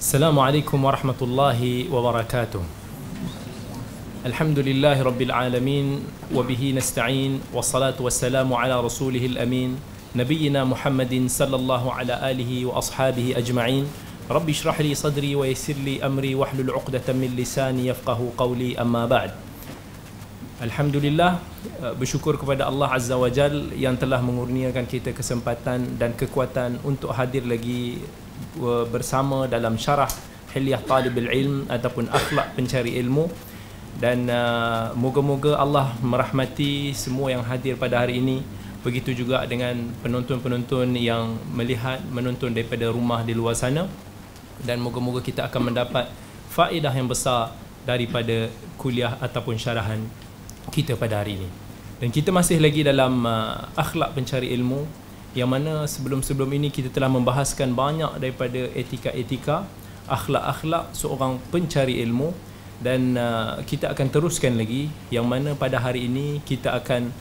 السلام عليكم ورحمة الله وبركاته الحمد لله رب العالمين وبه نستعين والصلاة والسلام على رسوله الأمين نبينا محمد صلى الله على آله وأصحابه أجمعين رب اشرح لي صدري ويسر لي أمري واحلل عقدة من لساني يفقه قولي أما بعد Alhamdulillah bersyukur kepada Allah Azza wa Jal yang telah mengurniakan kita kesempatan dan kekuatan untuk hadir lagi bersama dalam syarah Hilyah Talibul Ilm ataupun akhlak pencari ilmu. Dan uh, moga-moga Allah merahmati semua yang hadir pada hari ini. Begitu juga dengan penonton-penonton yang melihat menonton daripada rumah di luar sana. Dan moga-moga kita akan mendapat faedah yang besar daripada kuliah ataupun syarahan kita pada hari ini. Dan kita masih lagi dalam uh, akhlak pencari ilmu yang mana sebelum-sebelum ini kita telah membahaskan banyak daripada etika-etika, akhlak-akhlak seorang pencari ilmu dan uh, kita akan teruskan lagi yang mana pada hari ini kita akan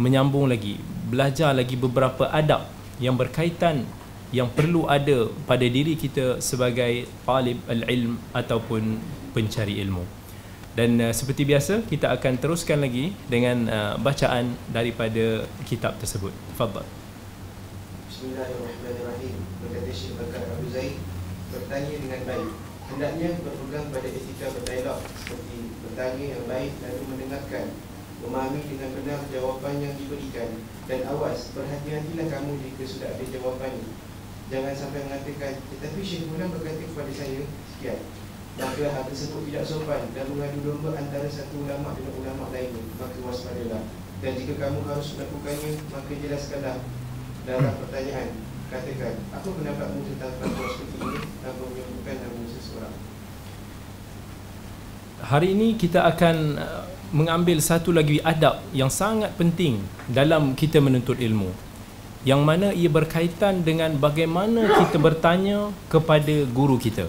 menyambung lagi, belajar lagi beberapa adab yang berkaitan yang perlu ada pada diri kita sebagai talib al-ilm ataupun pencari ilmu. Dan uh, seperti biasa kita akan teruskan lagi dengan uh, bacaan daripada kitab tersebut. Fadhal. Bismillahirrahmanirrahim. Berkata Syekh Bakar Abu Zaid bertanya dengan baik. Hendaknya berpegang pada etika berdialog seperti bertanya yang baik lalu mendengarkan memahami dengan benar jawapan yang diberikan dan awas berhati-hatilah kamu jika sudah ada jawapannya jangan sampai mengatakan tetapi Syekh Fulan berkata kepada saya sekian maka hal tersebut tidak sopan dan mengadu domba antara satu ulama dengan ulama lainnya maka waspadalah dan jika kamu harus melakukannya maka jelaskanlah dalam pertanyaan katakan apa pendapatmu tentang fatwa seperti ini? Tanpa menyebutkan nama seseorang Hari ini kita akan uh, mengambil satu lagi adab yang sangat penting dalam kita menuntut ilmu. Yang mana ia berkaitan dengan bagaimana kita bertanya kepada guru kita.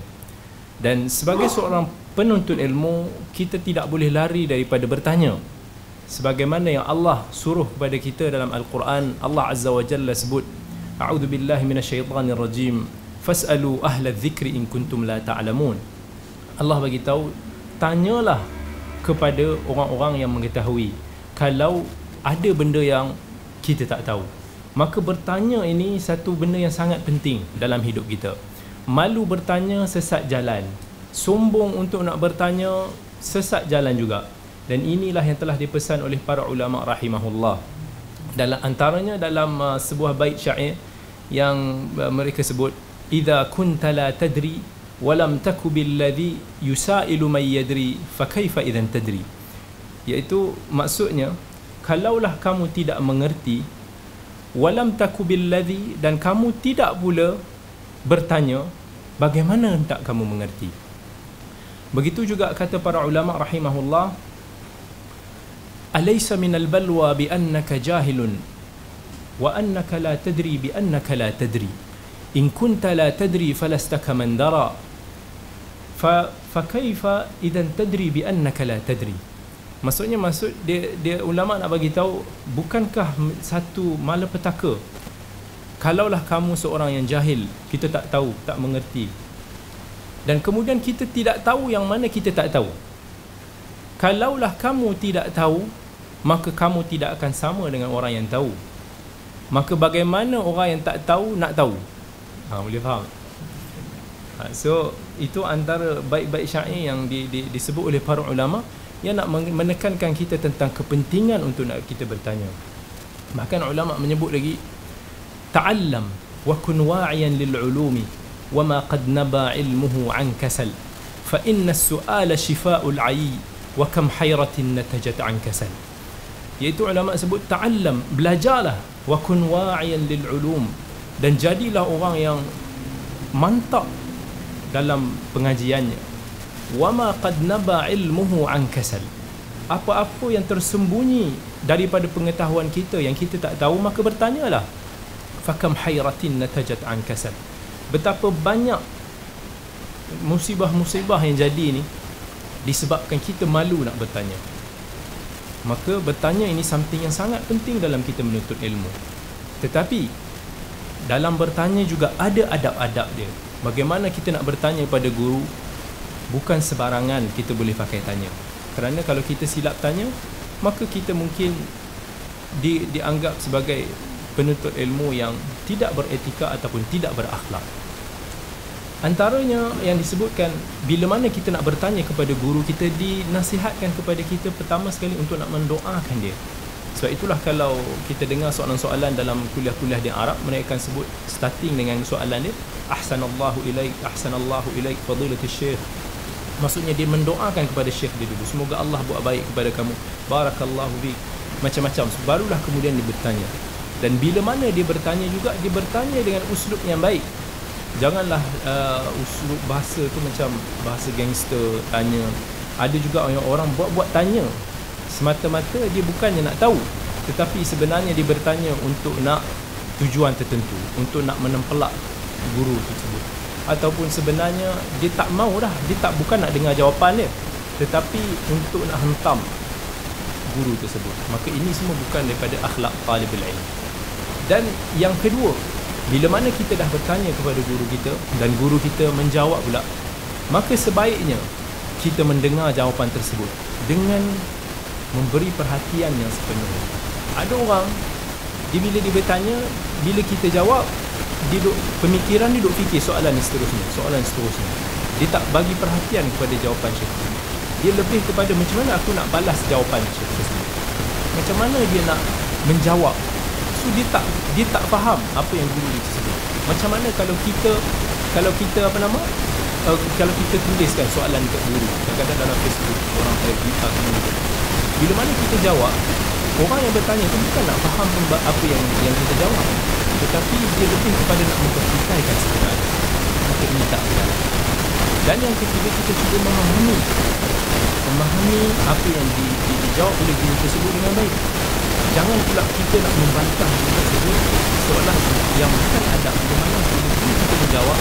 Dan sebagai seorang penuntut ilmu kita tidak boleh lari daripada bertanya sebagaimana yang Allah suruh kepada kita dalam Al-Quran Allah Azza wa Jalla sebut A'udzu billahi minasyaitonir rajim fas'alu ahla dzikri in kuntum la ta'lamun. Allah bagi tahu tanyalah kepada orang-orang yang mengetahui kalau ada benda yang kita tak tahu. Maka bertanya ini satu benda yang sangat penting dalam hidup kita. Malu bertanya sesat jalan. Sombong untuk nak bertanya sesat jalan juga dan inilah yang telah dipesan oleh para ulama rahimahullah. Dalam antaranya dalam uh, sebuah bait syair yang uh, mereka sebut idza kunta la tadri walam taku billadhi yusailu may yadri fa kaifa idzan tadri? Iaitu maksudnya kalaulah kamu tidak mengerti walam taku billadhi dan kamu tidak pula bertanya bagaimana hendak kamu mengerti? Begitu juga kata para ulama rahimahullah bi annaka jahilun wa annaka la tadri bi annaka la tadri in kunta la tadri falasta kaman dara fa fa kaifa idan tadri bi annaka la tadri maksudnya maksud dia dia ulama nak bagi tahu bukankah satu malapetaka? kalaulah kamu seorang yang jahil kita tak tahu tak mengerti. Dan kemudian kita tidak tahu yang mana kita tak tahu. kalaulah kamu tidak tahu maka kamu tidak akan sama dengan orang yang tahu. Maka bagaimana orang yang tak tahu nak tahu? Ha, boleh faham? Ha, so itu antara baik-baik syair yang di, di, disebut oleh para ulama. Yang nak menekankan kita tentang kepentingan untuk nak kita bertanya. Bahkan ulama menyebut lagi ta'allam wa kun wa'iyan lil ulumi wa ma qad naba ilmuhu an kasal. Fa inna as-su'ala shifa'ul ayy wa kam hayratin natajat an kasal iaitu ulama sebut ta'allam belajarlah. Wa kun wa'iyan lil ulum. Dan jadilah orang yang mantap dalam pengajiannya. Wa ma qad naba ilmuhu an kasal. Apa-apa yang tersembunyi daripada pengetahuan kita yang kita tak tahu maka bertanyalah fakam hayratin natajat an kasal? Betapa banyak musibah-musibah yang jadi ni disebabkan kita malu nak bertanya maka bertanya ini something yang sangat penting dalam kita menuntut ilmu. Tetapi dalam bertanya juga ada adab-adab dia. Bagaimana kita nak bertanya pada guru bukan sebarangan kita boleh pakai tanya. Kerana kalau kita silap tanya maka kita mungkin di, dianggap sebagai penuntut ilmu yang tidak beretika ataupun tidak berakhlak Antaranya yang disebutkan bila mana kita nak bertanya kepada guru kita dinasihatkan kepada kita pertama sekali untuk nak mendoakan dia. Sebab itulah kalau kita dengar soalan-soalan dalam kuliah-kuliah di Arab mereka akan sebut starting dengan soalan dia ahsanallahu ilaik ahsanallahu ilaik fadilatul syekh. Maksudnya dia mendoakan kepada syekh dia dulu. Semoga Allah buat baik kepada kamu. Barakallahu fi macam-macam. Barulah kemudian dia bertanya. Dan bila mana dia bertanya juga dia bertanya dengan uslub yang baik janganlah uh, uslub bahasa tu macam bahasa gangster tanya. Ada juga yang orang buat-buat tanya. Semata-mata dia bukannya nak tahu. Tetapi sebenarnya dia bertanya untuk nak tujuan tertentu untuk nak menempelak guru tersebut. Ataupun sebenarnya dia tak mau dah. Dia tak bukan nak dengar jawapan dia. Tetapi untuk nak hentam guru tersebut. Maka ini semua bukan daripada akhlak talibul ilm. Dan yang kedua bila mana kita dah bertanya kepada guru kita dan guru kita menjawab pula maka sebaiknya kita mendengar jawapan tersebut dengan memberi perhatian yang sepenuhnya. Ada orang dia bila dia bertanya bila kita jawab dia duk, pemikiran dia duk fikir soalan ni seterusnya soalan seterusnya. Dia tak bagi perhatian kepada jawapan syekh. Dia lebih kepada macam mana aku nak balas jawapan tersebut? Macam mana dia nak menjawab so dia tak dia tak faham apa yang guru dia sebut macam mana kalau kita kalau kita apa nama uh, kalau kita tuliskan soalan dekat guru kadang-kadang dalam Facebook orang saya kita bila mana kita jawab orang yang bertanya tu bukan nak faham apa yang yang kita jawab. Tetapi dia lebih kepada nak mempertikaikan sebenarnya maka ini tak dan yang ketiga kita cuba memahami memahami apa yang di, di, dijawab oleh guru tersebut dengan baik jangan pula kita nak membantah juga tersebut. Soalan yang bukan ada di mana guru kita menjawab.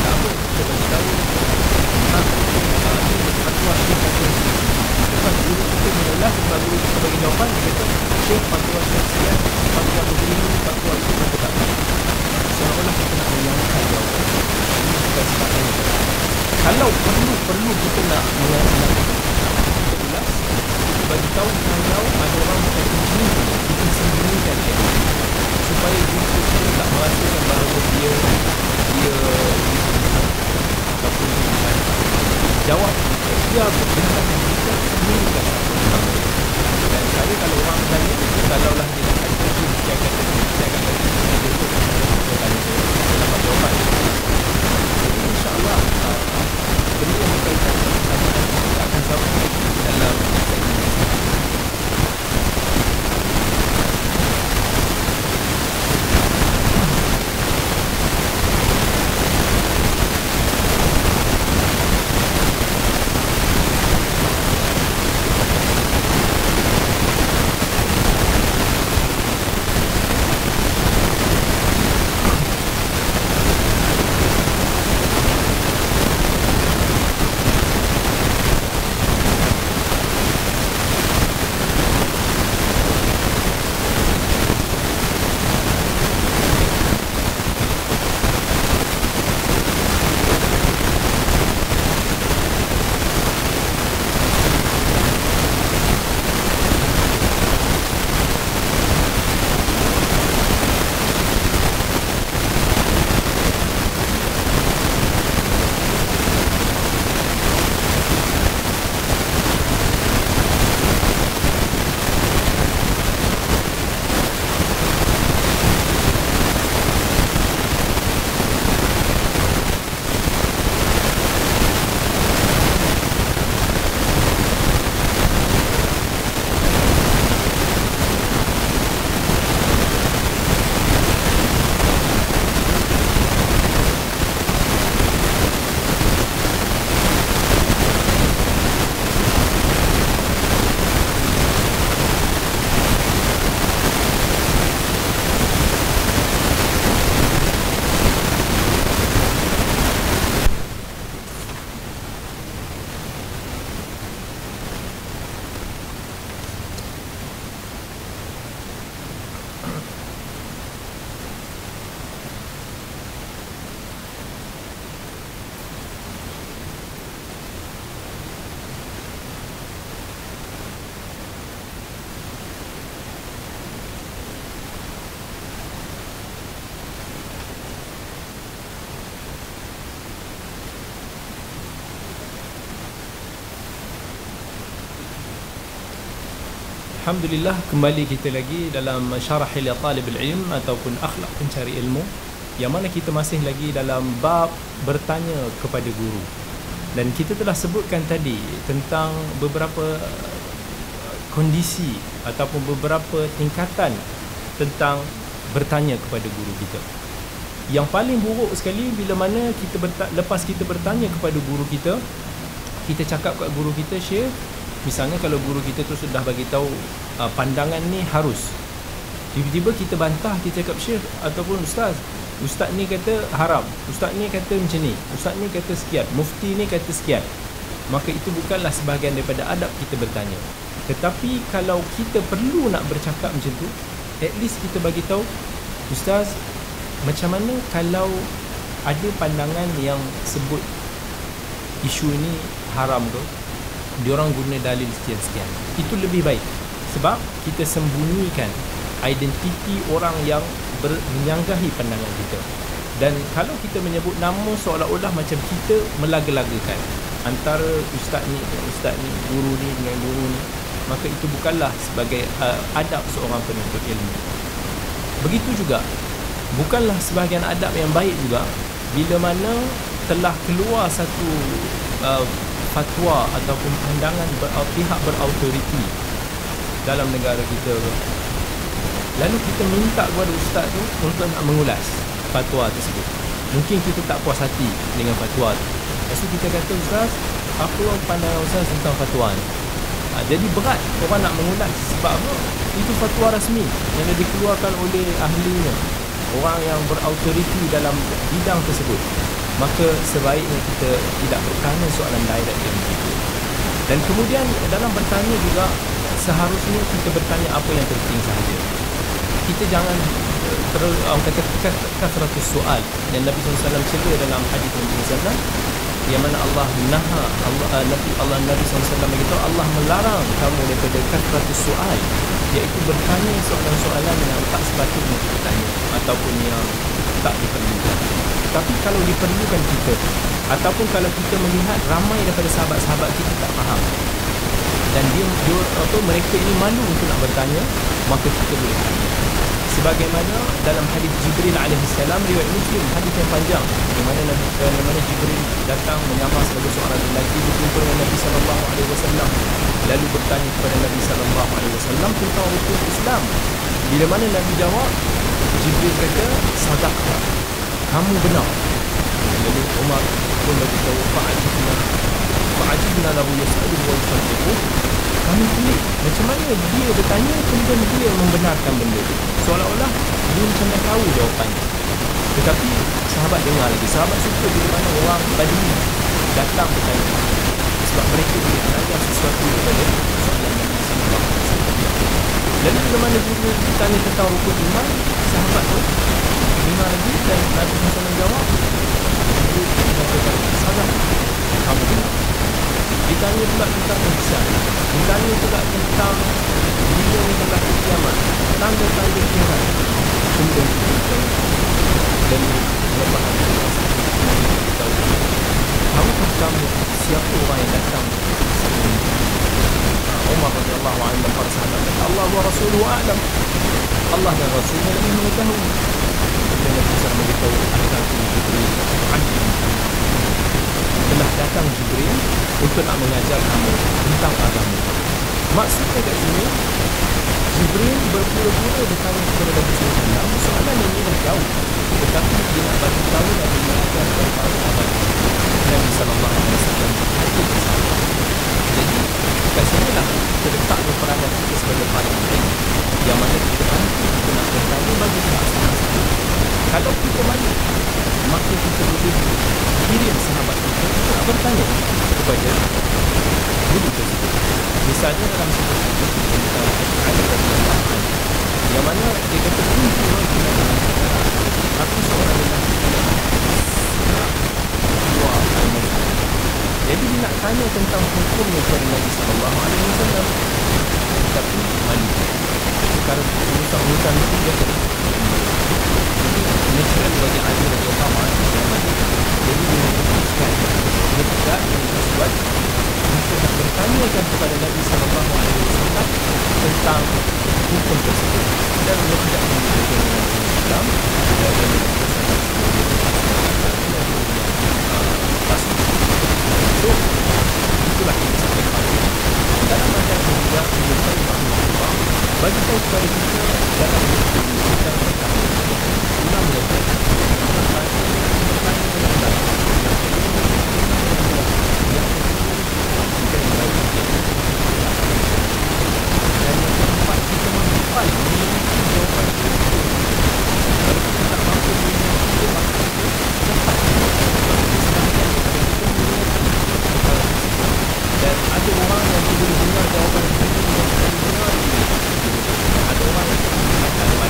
Tak apa kita bagi tahu. Fatwa syekh kata lepas guru kita lepas guru kita bagi jawapan. Dia kata syekh fatwa syekh sekian fatwa begini fatwa itu kata tak seolah-olah kita nak menyangka jawapan. Ini bukan sebabnya kalau perlu perlu kita nak mengenai bagi tahu kalau ada orang macam ini kita sembunyikan dia. Supaya dia kita tak merasakan bahawa dia dia ataupun dia jawab dia benda yang kita sembunyikan. Dan saya kalau orang tanya kalaulah dia nak ada kerja dia akan saya akan kata saya tanya saya dapat jawapan. insyaAllah benda yang berkaitan akan sama dalam Alhamdulillah kembali kita lagi dalam syarah hilya talib ilm ataupun akhlak pencari ilmu yang mana kita masih lagi dalam bab bertanya kepada guru. Dan kita telah sebutkan tadi tentang beberapa kondisi ataupun beberapa tingkatan tentang bertanya kepada guru kita. Yang paling buruk sekali bila mana kita berta- lepas kita bertanya kepada guru kita, kita cakap kat guru kita, "Syekh, misalnya kalau guru kita tu sudah bagi tahu uh, pandangan ni harus." Tiba-tiba kita bantah, kita cakap, "Syekh ataupun ustaz, ustaz ni kata haram, ustaz ni kata macam ni, ustaz ni kata sekian, mufti ni kata sekian." Maka itu bukanlah sebahagian daripada adab kita bertanya. Tetapi kalau kita perlu nak bercakap macam tu, at least kita bagi tahu, "Ustaz, macam mana kalau ada pandangan yang sebut isu ini haram tu diorang guna dalil sekian-sekian. Itu lebih baik sebab kita sembunyikan identiti orang yang ber- menyanggahi pandangan kita. Dan kalau kita menyebut nama seolah-olah macam kita melaga-lagakan antara ustaz ni dengan ustaz ni guru ni dengan guru ni maka itu bukanlah sebagai uh, adab seorang penuntut ilmu. Begitu juga bukanlah sebahagian adab yang baik juga bila mana telah keluar satu uh, fatwa ataupun pandangan ber, pihak berautoriti dalam negara kita. Lalu kita minta kepada ustaz tu untuk nak mengulas fatwa tersebut. Mungkin kita tak puas hati dengan fatwa tu. Tu kita kata ustaz apa pandangan ustaz tentang fatwa ni? Ha, jadi berat orang nak mengulas sebab apa? Itu fatwa rasmi yang dikeluarkan oleh ahlinya. Orang yang berautoriti dalam bidang tersebut maka sebaiknya kita tidak bertanya soalan direct dengan itu dan kemudian dalam bertanya juga seharusnya kita bertanya apa yang penting sahaja. Kita jangan ter, orang kata kasratus soal. Dan Nabi SAW cerita dalam hadis Nabi SAW yang mana Allah naha Allah uh, Nabi Allah Nabi SAW beritahu Allah melarang kamu daripada kasratus soal iaitu bertanya soalan-soalan yang tak sepatutnya kita tanya ataupun yang tak diperlukan tapi kalau diperlukan kita ataupun kalau kita melihat ramai daripada sahabat-sahabat kita tak faham dan dia, dia apa mereka ini malu untuk nak bertanya maka kita boleh tanya. Sebagaimana dalam hadis Jibril alaihissalam riwayat Muslim hadis yang panjang di mana Nabi di mana Jibril datang menyamar sebagai seorang lelaki berjumpa dengan Nabi wasallam lalu bertanya kepada Nabi wasallam tentang rukun Islam. Bila mana Nabi jawab Jibril kata sadaqta kamu benar. Jadi Umar pun bagi tahu fa'ajibna fa'ajibna lahu yas'alu wa yusaddiqu kami pelik macam mana dia bertanya kemudian dia membenarkan benda itu seolah-olah dia macam dah tahu jawapannya. Tetapi sahabat dengar lagi. Sahabat suka bila mana orang badui datang bertanya. Sebab mereka boleh belajar sesuatu daripada soalan yang sama Lalu bila mana guru bertanya tentang rukun iman Sahabat tu dengar lagi dan Nabi Muhammad menjawab Guru mengatakan salah Kamu benar Ditanya pula tentang ihsan Ditanya pula tentang Bila ni berlaku kiamat Tanda-tanda kiamat Kemudian kita Dan Lepas tahu Tahukah kamu Siapa orang yang datang Umar radhiyallahu anhu para sahabat Allah wa rasuluhu a'lam Allah dan Rasulnya lebih mengetahui Nabi SAW memberitahu akan Jibril Abdi telah datang Jibril untuk nak mengajar kamu tentang agama maksudnya kat sini Jibril berpura-pura bertanya kepada Nabi SAW soalan yang mudah jauh tetapi dia nak bagi tahu dan mengajar kepada para sahabat Nabi SAW di sana jadi kat sini lah terletak peranan kita sebagai para yang mana kita bantu kita nak bertanya bagi pihak sama-sama kalau kita malu maka kita boleh kirim sahabat kita untuk bertanya kepada guru tersebut misalnya dalam sebuah hadis tentang Ali radhiyallahu yang mana dia kata kunci rajulan aku seorang lelaki jadi dia nak tanya tentang hukumnya kepada Nabi sallallahu alaihi wasallam. Tapi malu. Sekarang urusan-urusan itu dia kata. Natural bagi Ali radhiyallahu anhu. Jadi dia memutuskan dekat dengan sesuatu untuk nak bertanyakan kepada Nabi wasallam tentang hukum tersebut. Dan ia tidak mengikuti dengan Islam. Dan ia So, itulah yang disampaikan. Dalam ajaran juga Ibn Qayyim bagi tahu kepada kita dalam kita tentang Imam Ghazali dan ada orang yang boleh dengar jawapan ini yang boleh dengar ini ada orang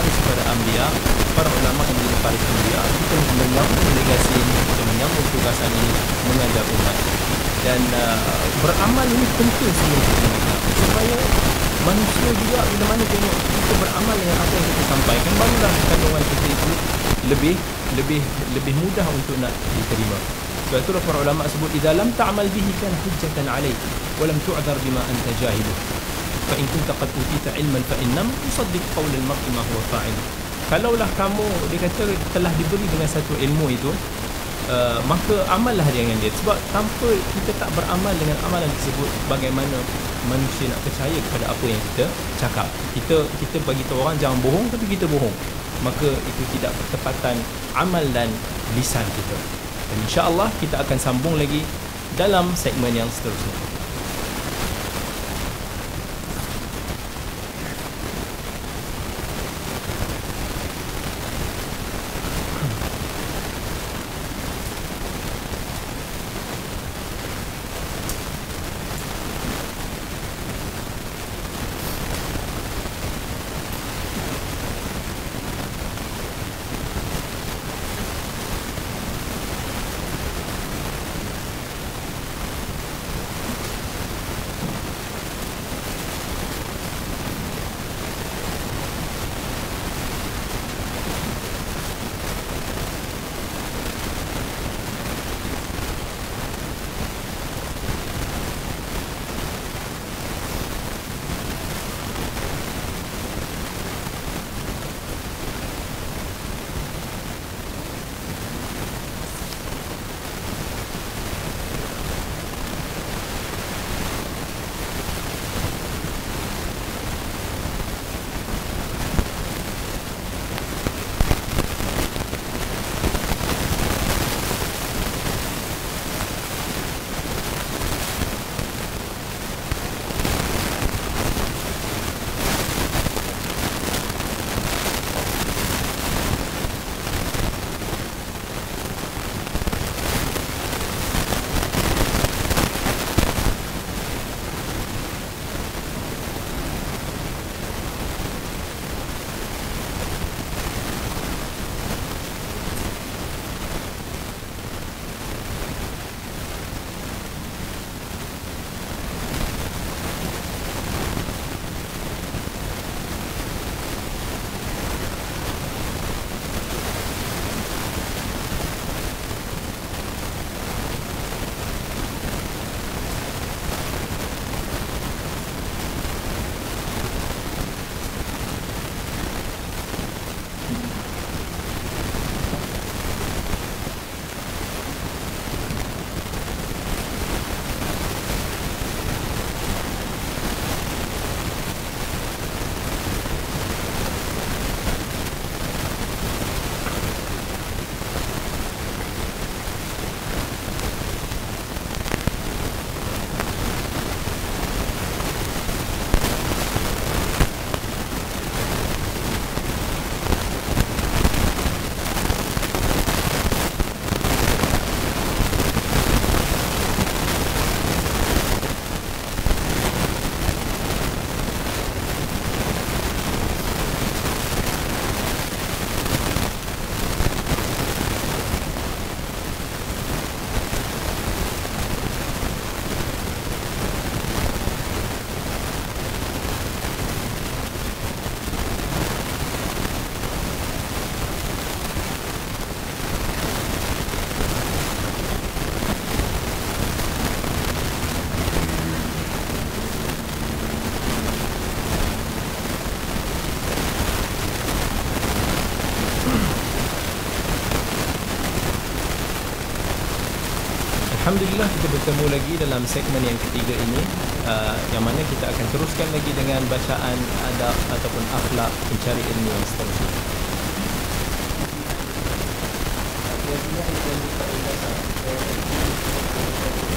pewaris kepada Ambiya. Para ulama yang menjadi para Ambiya. Kita menyambung legasi ini kita menyambung tugasan ini mengajar umat. Dan uh, beramal ini penting mengajar supaya manusia juga bila mana tengok kita beramal dengan apa yang kita sampaikan barulah kandungan kita itu lebih lebih lebih mudah untuk nak diterima. Sebab itulah para ulama sebut idza lam ta'mal bihi kan hujjatan alaik wa lam tu'dhar bima anta jahilu in kunta qad utita ilman fa innam tusaddiq qawl al-mar'i ma huwa fa'il kalaulah kamu dikata telah diberi dengan satu ilmu itu Uh, maka amallah dengan dia. Sebab tanpa kita tak beramal dengan amalan tersebut bagaimana manusia nak percaya kepada apa yang kita cakap? Kita kita bagi tahu orang jangan bohong tapi kita bohong. Maka itu tidak bertepatan amal dan lisan kita. Dan insya-Allah kita akan sambung lagi dalam segmen yang seterusnya Alhamdulillah kita bertemu lagi dalam segmen yang ketiga ini uh, yang mana kita akan teruskan lagi dengan bacaan adab ataupun akhlak pencari ilmu yang seterusnya. Terima.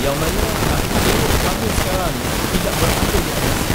yang mana aku kami sekarang tidak berada di atas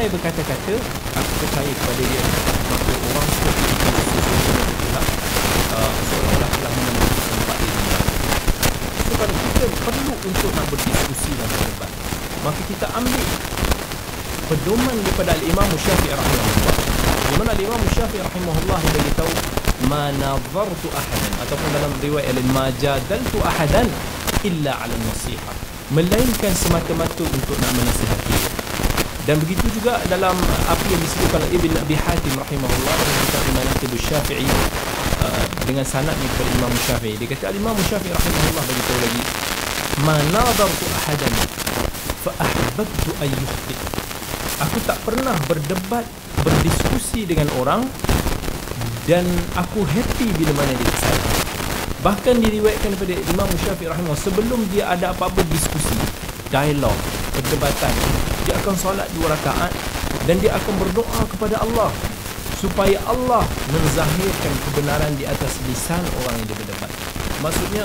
pandai berkata-kata Aku percaya kepada dia? Maka orang seperti itu pula. Uh, Seolah-olah telah menemukan tempat dia So kalau kita perlu untuk nak berdiskusi dan berdebat. Maka kita ambil Pedoman daripada Al-Imam Syafi'i rahimahullah. Di mana Al-Imam Syafi'i rahimahullah Dia beritahu Ma nazartu ahadan. Ataupun dalam riwayat Al Ma jadaltu ahadan Illa ala nasihah Melainkan semata-mata untuk nak menasihati dan begitu juga dalam apa yang disebutkan oleh Ibn Abi Hatim rahimahullah dalam kitab Manaqib Syafi'i uh, dengan sanadnya kepada Imam Syafi'i. Dia kata Imam Syafi'i rahimahullah bagi tahu lagi ma nadartu ahadan fa ahbabtu an yukhti. Aku tak pernah berdebat berdiskusi dengan orang dan aku happy bila mana dia salah bahkan diriwayatkan daripada Imam Syafi'i rahimahullah sebelum dia ada apa-apa diskusi dialog perdebatan dia akan solat dua rakaat dan dia akan berdoa kepada Allah supaya Allah menzahirkan kebenaran di atas lisan orang yang dia berdebat. Maksudnya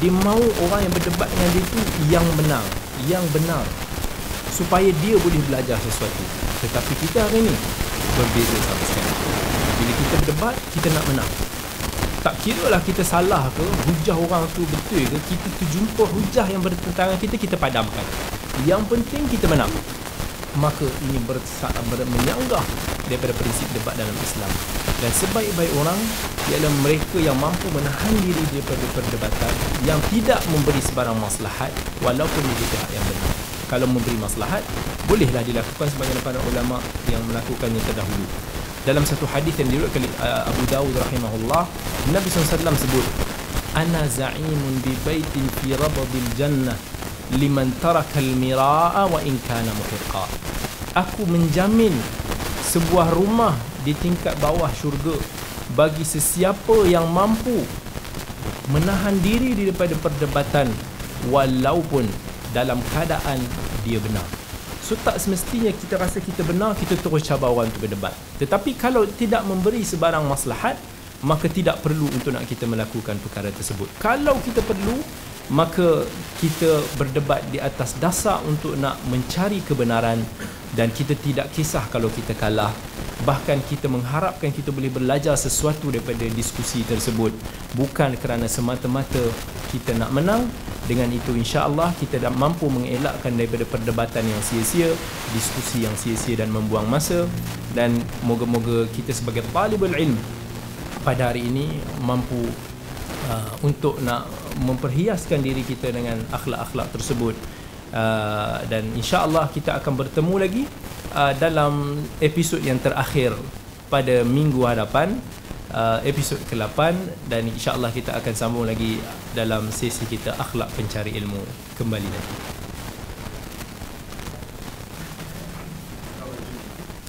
dia mahu orang yang berdebat dengan dia itu yang benar, yang benar supaya dia boleh belajar sesuatu. Tetapi kita hari ini berbeza sama sekali. Bila kita berdebat, kita nak menang. Tak kira lah kita salah ke, hujah orang tu betul ke, kita tu jumpa hujah yang bertentangan kita, kita padamkan. Yang penting kita menang. Maka ini menyanggah daripada prinsip debat dalam Islam. Dan sebaik-baik orang ialah mereka yang mampu menahan diri daripada perdebatan yang tidak memberi sebarang maslahat walaupun dia pihak yang benar. Kalau memberi maslahat bolehlah dilakukan sebagian para ulama yang melakukannya terdahulu. Dalam satu hadis yang diriwayatkan uh, Abu Dawud rahimahullah Nabi SAW sebut ana za'imun bi baitin fi rabdil jannah liman taraka al-mira'a wa in kana muhiqqa. Aku menjamin sebuah rumah di tingkat bawah syurga bagi sesiapa yang mampu menahan diri daripada perdebatan walaupun dalam keadaan dia benar. So tak semestinya kita rasa kita benar kita terus cabar orang untuk berdebat. Tetapi kalau tidak memberi sebarang maslahat maka tidak perlu untuk nak kita melakukan perkara tersebut. Kalau kita perlu maka kita berdebat di atas dasar untuk nak mencari kebenaran dan kita tidak kisah kalau kita kalah. Bahkan kita mengharapkan kita boleh belajar sesuatu daripada diskusi tersebut. Bukan kerana semata-mata kita nak menang. Dengan itu insya-Allah kita dah mampu mengelakkan daripada perdebatan yang sia-sia diskusi yang sia-sia dan membuang masa. Dan moga-moga kita sebagai talibul ilm pada hari ini mampu uh, untuk nak memperhiaskan diri kita dengan akhlak-akhlak tersebut. Uh, dan insya-Allah kita akan bertemu lagi uh, dalam episod yang terakhir pada minggu hadapan uh, episod ke-8 dan insya-Allah kita akan sambung lagi dalam sesi kita akhlak pencari ilmu kembali lagi.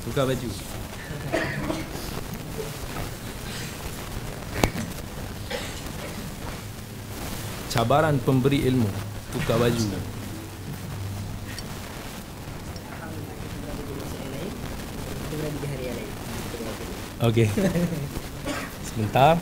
Tukar baju cabaran pemberi ilmu tukar baju Okey. Sebentar.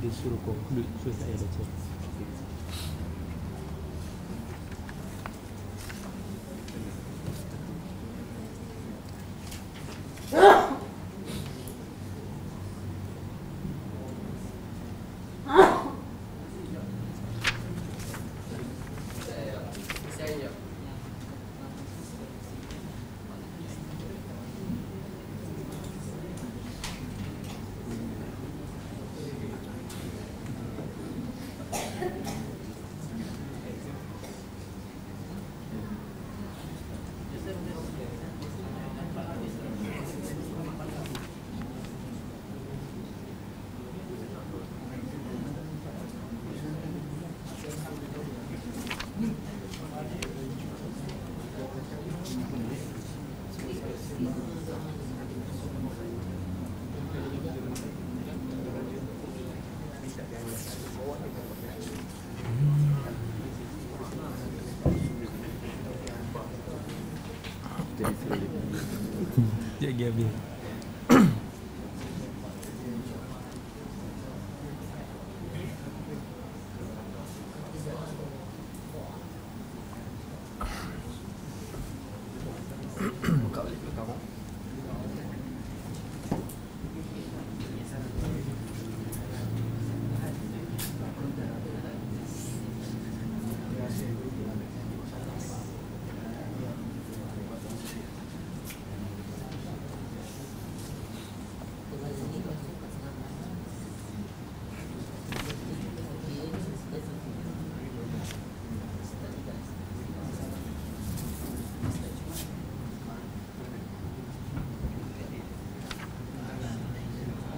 de surcroît plus chose aérienne. Saya baca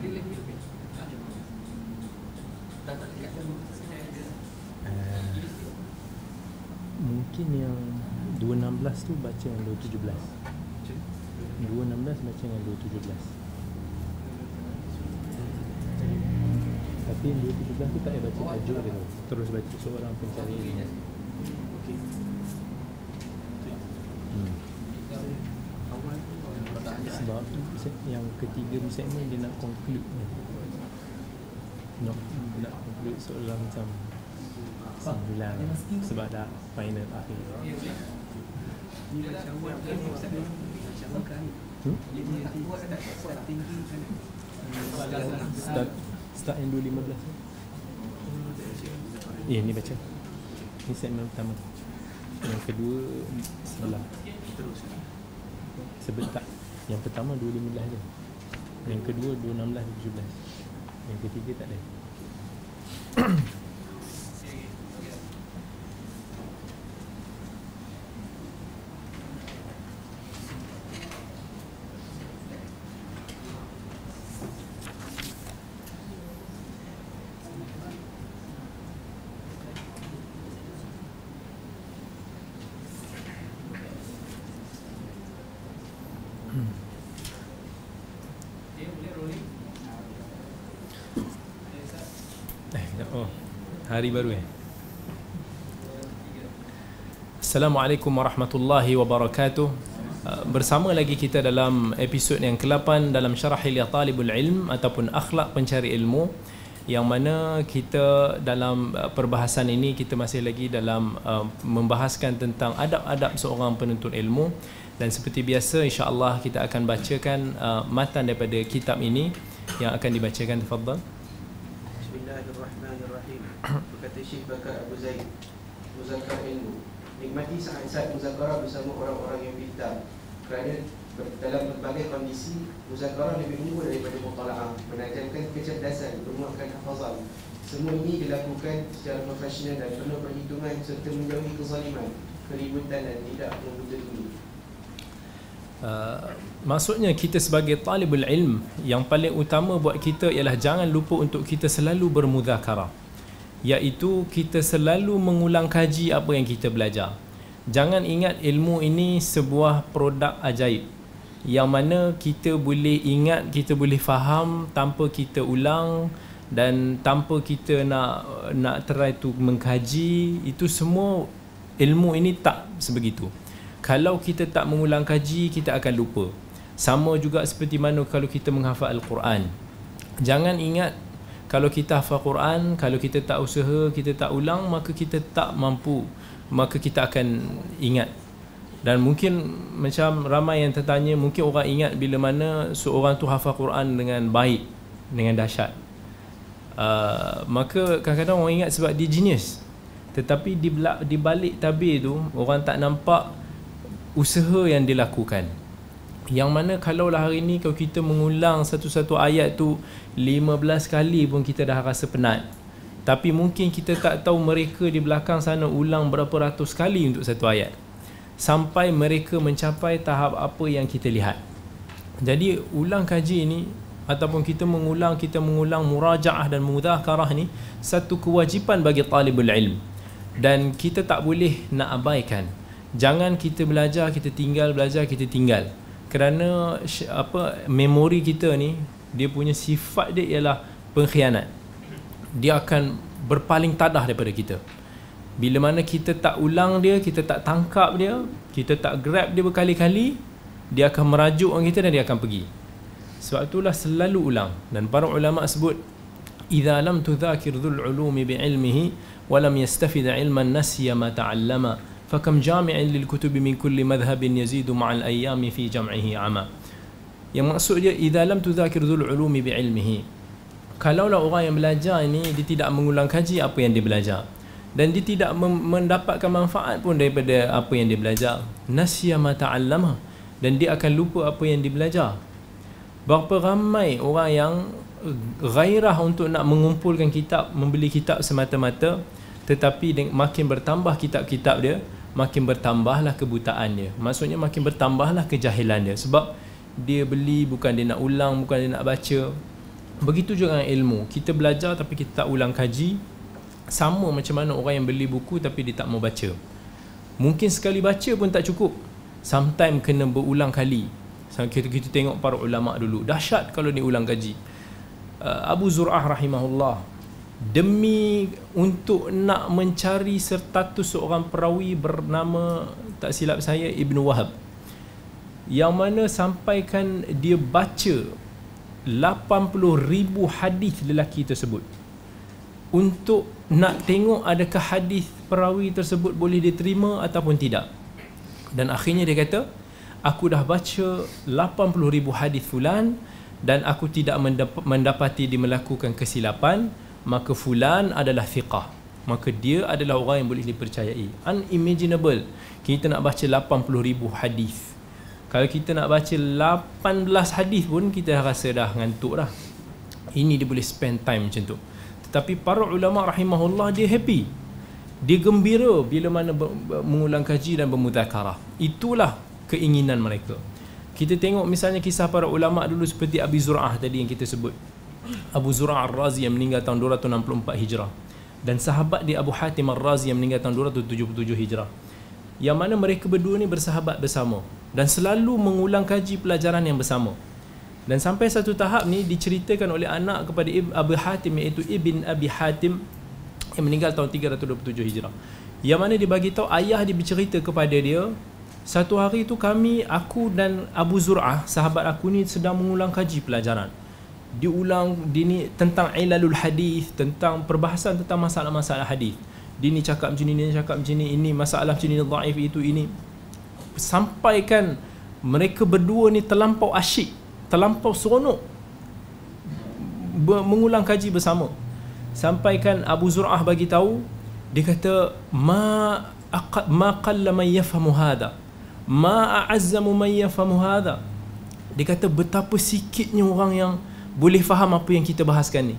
Dia lagi habis Ah, Mungkin yang 216 tu baca yang 217 216 baca yang 217 Tapi yang 217 tu tak payah baca tajuk dia. Tu Terus baca seorang pencari ilmu. Hmm. Sebab se- yang ketiga segmen dia nak conclude ni. Nak, nak conclude seolah macam sembilan sebab dah final akhir start start yang 215 tu eh ni baca. Ni segmen pertama. Yang kedua sebelah sebentar yang pertama 215 je. Yang kedua 216 17 yang ketiga tak ada Eh, sekejap. oh, hari baru eh. Assalamualaikum warahmatullahi wabarakatuh. Uh, Bersama lagi kita dalam episod yang ke-8 dalam Syarah Hilyah Talibul Ilm ataupun Akhlak Pencari Ilmu yang mana kita dalam uh, perbahasan ini kita masih lagi dalam uh, membahaskan tentang adab-adab seorang penuntut ilmu dan seperti biasa insya-Allah kita akan bacakan uh, matan daripada kitab ini yang akan dibacakan tafadhal. Bismillahirrahmanirrahim Berkata Syekh Bakar Abu Zaid Muzakkar ilmu. Nikmati saat-saat muzakarah bersama orang-orang yang pintar Kerana dalam berbagai kondisi Muzakarah lebih unggul daripada mutalaah Menajamkan kecerdasan, menguatkan hafazan Semua ini dilakukan secara profesional dan penuh perhitungan Serta menjauhi kezaliman, keributan dan tidak membuta dulu Uh, maksudnya kita sebagai talibul ilm yang paling utama buat kita ialah jangan lupa untuk kita selalu bermudzakarah iaitu kita selalu mengulang kaji apa yang kita belajar. Jangan ingat ilmu ini sebuah produk ajaib. Yang mana kita boleh ingat kita boleh faham tanpa kita ulang dan tanpa kita nak nak try tu mengkaji itu semua ilmu ini tak sebegitu. Kalau kita tak mengulang kaji kita akan lupa. Sama juga seperti mana kalau kita menghafal Al-Quran. Jangan ingat kalau kita hafal Quran kalau kita tak usaha kita tak ulang maka kita tak mampu. Maka kita akan ingat. Dan mungkin macam ramai yang tertanya mungkin orang ingat bila mana seorang tu hafal Quran dengan baik dengan dahsyat. Uh, maka kadang-kadang orang ingat sebab dia genius. Tetapi di, di balik tabir tu orang tak nampak usaha yang dilakukan yang mana kalau lah hari ni kalau kita mengulang satu-satu ayat tu 15 kali pun kita dah rasa penat. Tapi mungkin kita tak tahu mereka di belakang sana ulang berapa ratus kali untuk satu ayat. Sampai mereka mencapai tahap apa yang kita lihat. Jadi ulang kaji ini ataupun kita mengulang kita mengulang murajaah dan mudhakarah ni satu kewajipan bagi talibul ilm. Dan kita tak boleh nak abaikan. Jangan kita belajar kita tinggal belajar kita tinggal kerana apa memori kita ni dia punya sifat dia ialah pengkhianat. Dia akan berpaling tadah daripada kita. Bila mana kita tak ulang dia kita tak tangkap dia kita tak grab dia berkali-kali dia akan merajuk orang kita dan dia akan pergi. Sebab itulah selalu ulang. Dan para ulama sebut idza lam tudhakir dhul ulumi bi ilmihi wa lam yastafid ilman nasiya ma ta'allama فكم جامع للكتب من كل مذهب يزيد مع الأيام في جمعه عما yang maksud dia idza lam tudhakir dhul ulumi bi ilmihi kalaulah orang yang belajar ini dia tidak mengulang kaji apa yang dia belajar dan dia tidak mendapatkan manfaat pun daripada apa yang dia belajar nasya ma ta'allama dan dia akan lupa apa yang dia belajar berapa ramai orang yang gairah untuk nak mengumpulkan kitab membeli kitab semata-mata tetapi makin bertambah kitab-kitab dia makin bertambahlah kebutaan dia maksudnya makin bertambahlah kejahilan dia sebab dia beli bukan dia nak ulang bukan dia nak baca. Begitu juga dengan ilmu. Kita belajar tapi kita tak ulang kaji. Sama macam mana orang yang beli buku tapi dia tak mau baca. Mungkin sekali baca pun tak cukup. Sometimes kena berulang kali. Kita, kita tengok para ulama dulu. Dahsyat kalau dia ulang kaji. Uh, Abu Zur'ah rahimahullah demi untuk nak mencari sertatus seorang perawi bernama tak silap saya Ibn Wahab. Yang mana sampaikan dia baca 80 ribu hadis lelaki tersebut. Untuk nak tengok adakah hadis perawi tersebut boleh diterima ataupun tidak. Dan akhirnya dia kata aku dah baca 80 ribu hadis fulan dan aku tidak mendapati dia melakukan kesilapan maka fulan adalah thiqah. Maka dia adalah orang yang boleh dipercayai. Unimaginable. Kita nak baca 80 ribu hadis. Kalau kita nak baca 18 hadis pun kita rasa dah ngantuk dah. Ini dia boleh spend time macam tu. Tetapi para ulama rahimahullah dia happy. Dia gembira bila mana mengulang kaji dan bermudzakarah. Itulah keinginan mereka. Kita tengok misalnya kisah para ulama dulu seperti Abi Zur'ah tadi yang kita sebut Abu Zura' Ar-Razi yang meninggal tahun 264 Hijrah. Dan sahabat dia Abu Hatim Ar-Razi yang meninggal tahun 277 Hijrah. Yang mana mereka berdua ni bersahabat bersama dan selalu mengulang kaji pelajaran yang bersama. Dan sampai satu tahap ni diceritakan oleh anak kepada Abu Hatim iaitu Ibn Abi Hatim yang meninggal tahun 327 Hijrah. Yang mana dia bagi tahu ayah dia bercerita kepada dia satu hari tu kami aku dan Abu Zur'ah sahabat aku ni sedang mengulang kaji pelajaran diulang dini tentang ilalul hadis tentang perbahasan tentang masalah-masalah hadis. Dia ni cakap macam ni dia cakap macam ni ini masalah macam ni dhaif itu ini. Sampaikan mereka berdua ni terlampau asyik terlampau seronok mengulang kaji bersama. Sampaikan Abu Zur'ah bagi tahu dia kata ma aqad ma qalla man yafhamu hadha? Ma a'azzamu man yafhamu hadha? Dia kata betapa sikitnya orang yang boleh faham apa yang kita bahaskan ni.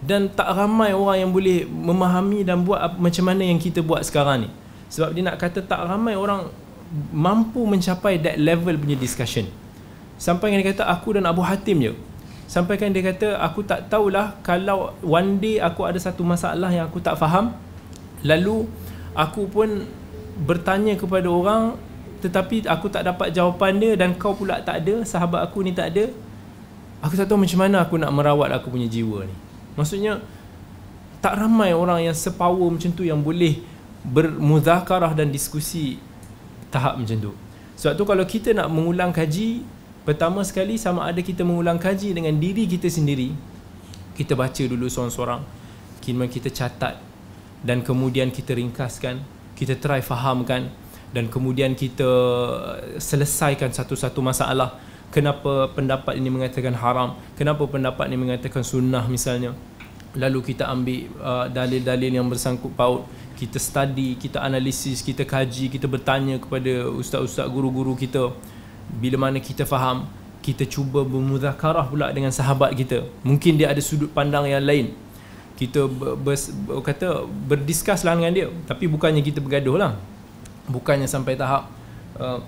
Dan tak ramai orang yang boleh memahami dan buat macam mana yang kita buat sekarang ni. Sebab dia nak kata tak ramai orang mampu mencapai that level punya discussion. Sampai dia kata aku dan Abu Hatim je. Sampai kan dia kata aku tak tahulah kalau one day aku ada satu masalah yang aku tak faham. Lalu aku pun bertanya kepada orang tetapi aku tak dapat jawapan dia dan kau pula tak ada sahabat aku ni tak ada Aku tak tahu macam mana aku nak merawat aku punya jiwa ni. Maksudnya Tak ramai orang yang sepower macam tu Yang boleh bermuzakarah dan diskusi tahap macam tu. Sebab tu kalau kita nak mengulang kaji pertama sekali sama ada kita mengulang kaji dengan diri kita sendiri. Kita baca dulu seorang-seorang. Kemudian kita catat dan kemudian kita ringkaskan kita try fahamkan dan kemudian kita selesaikan satu-satu masalah kenapa pendapat ini mengatakan haram kenapa pendapat ini mengatakan sunnah misalnya. Lalu kita ambil uh, dalil-dalil yang bersangkut paut. Kita study kita analisis kita kaji kita bertanya kepada ustaz-ustaz guru-guru kita. Bila mana kita faham kita cuba bermuzakarah pula dengan sahabat kita. Mungkin dia ada sudut pandang yang lain. Kita ber, ber, ber, kata berdiskus lah dengan dia. Tapi bukannya kita bergaduh lah bukannya sampai tahap uh,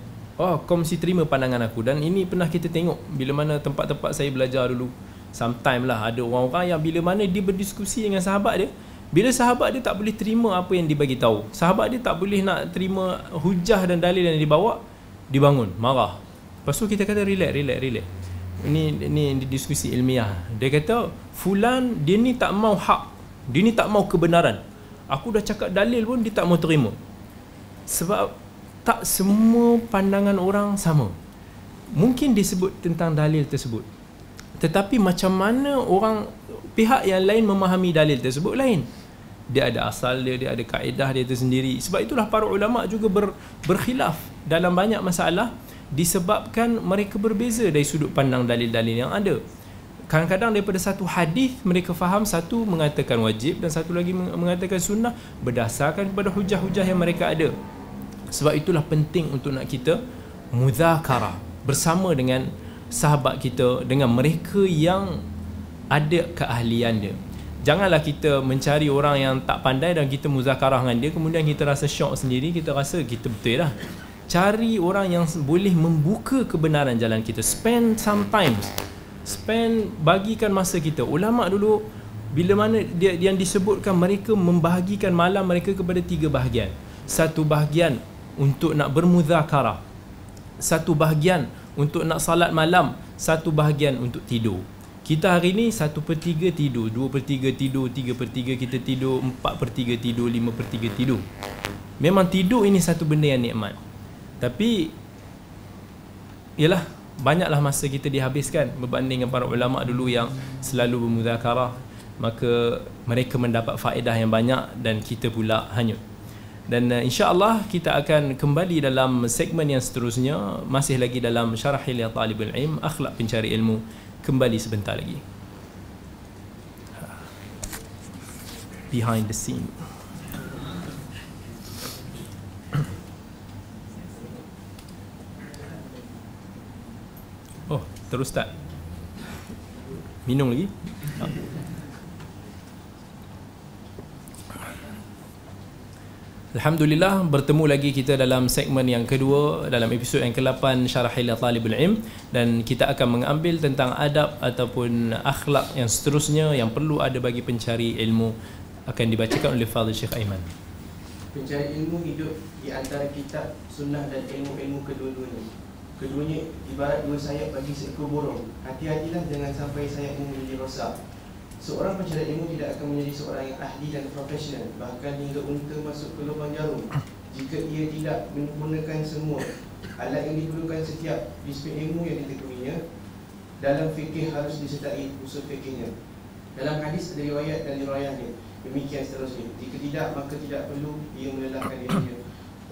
oh mesti terima pandangan aku dan ini pernah kita tengok bila mana tempat-tempat saya belajar dulu sometime lah ada orang-orang yang bila mana dia berdiskusi dengan sahabat dia bila sahabat dia tak boleh terima apa yang dibagi tahu sahabat dia tak boleh nak terima hujah dan dalil yang dibawa dibangun marah Lepas tu kita kata relax, relax, relax. Ini ini diskusi ilmiah. Dia kata fulan dia ni tak mau hak. Dia ni tak mau kebenaran. Aku dah cakap dalil pun dia tak mau terima. Sebab tak semua pandangan orang sama. Mungkin disebut tentang dalil tersebut. Tetapi macam mana orang pihak yang lain memahami dalil tersebut lain. Dia ada asal dia, dia ada kaedah dia tersendiri. Sebab itulah para ulama juga ber, berkhilaf dalam banyak masalah disebabkan mereka berbeza dari sudut pandang dalil-dalil yang ada. Kadang-kadang daripada satu hadis mereka faham satu mengatakan wajib dan satu lagi mengatakan sunnah berdasarkan kepada hujah-hujah yang mereka ada. Sebab itulah penting untuk nak kita muzakarah bersama dengan sahabat kita dengan mereka yang ada keahlian dia. Janganlah kita mencari orang yang tak pandai dan kita muzakarah dengan dia kemudian kita rasa syok sendiri, kita rasa kita betul lah. Cari orang yang boleh membuka kebenaran jalan kita. Spend sometimes spend bagikan masa kita. Ulama dulu bila mana dia yang disebutkan mereka membahagikan malam mereka kepada tiga bahagian. Satu bahagian untuk nak bermuzakarah. Satu bahagian untuk nak salat malam satu bahagian untuk tidur. Kita hari ni satu per tiga tidur dua per tiga tidur tiga per tiga kita tidur empat per tiga tidur lima per tiga tidur. Memang tidur ini satu benda yang nikmat. Tapi Yalah Banyaklah masa kita dihabiskan Berbanding dengan para ulama' dulu yang Selalu bermuzakarah. Maka mereka mendapat faedah yang banyak Dan kita pula hanyut Dan uh, insyaAllah kita akan kembali dalam segmen yang seterusnya. Masih lagi dalam Syarahil ya talibul ilm Akhlak pencari ilmu. Kembali sebentar lagi. Behind the scene. Terus tak? Minum lagi Alhamdulillah bertemu lagi kita dalam segmen yang kedua dalam episod yang ke-8 Syarahil Talibul Ilm dan kita akan mengambil tentang adab ataupun akhlak yang seterusnya yang perlu ada bagi pencari ilmu akan dibacakan oleh Fadil Syekh Aiman. Pencari ilmu hidup di antara kitab, sunnah dan ilmu-ilmu kedua-duanya. Keduanya ibarat dua sayap bagi seekor burung Hati-hatilah jangan sampai sayap ini menjadi rosak Seorang pencari ilmu tidak akan menjadi seorang yang ahli dan profesional. Bahkan hingga unta masuk ke lubang jarum. Jika ia tidak menggunakan semua Alat yang diperlukan setiap disiplin ilmu yang ditekuninya Dalam fikih harus disertai usul fikihnya. Dalam hadis ada riwayat dan riwayatnya. Demikian seterusnya. Jika tidak maka tidak perlu ia melelahkan dirinya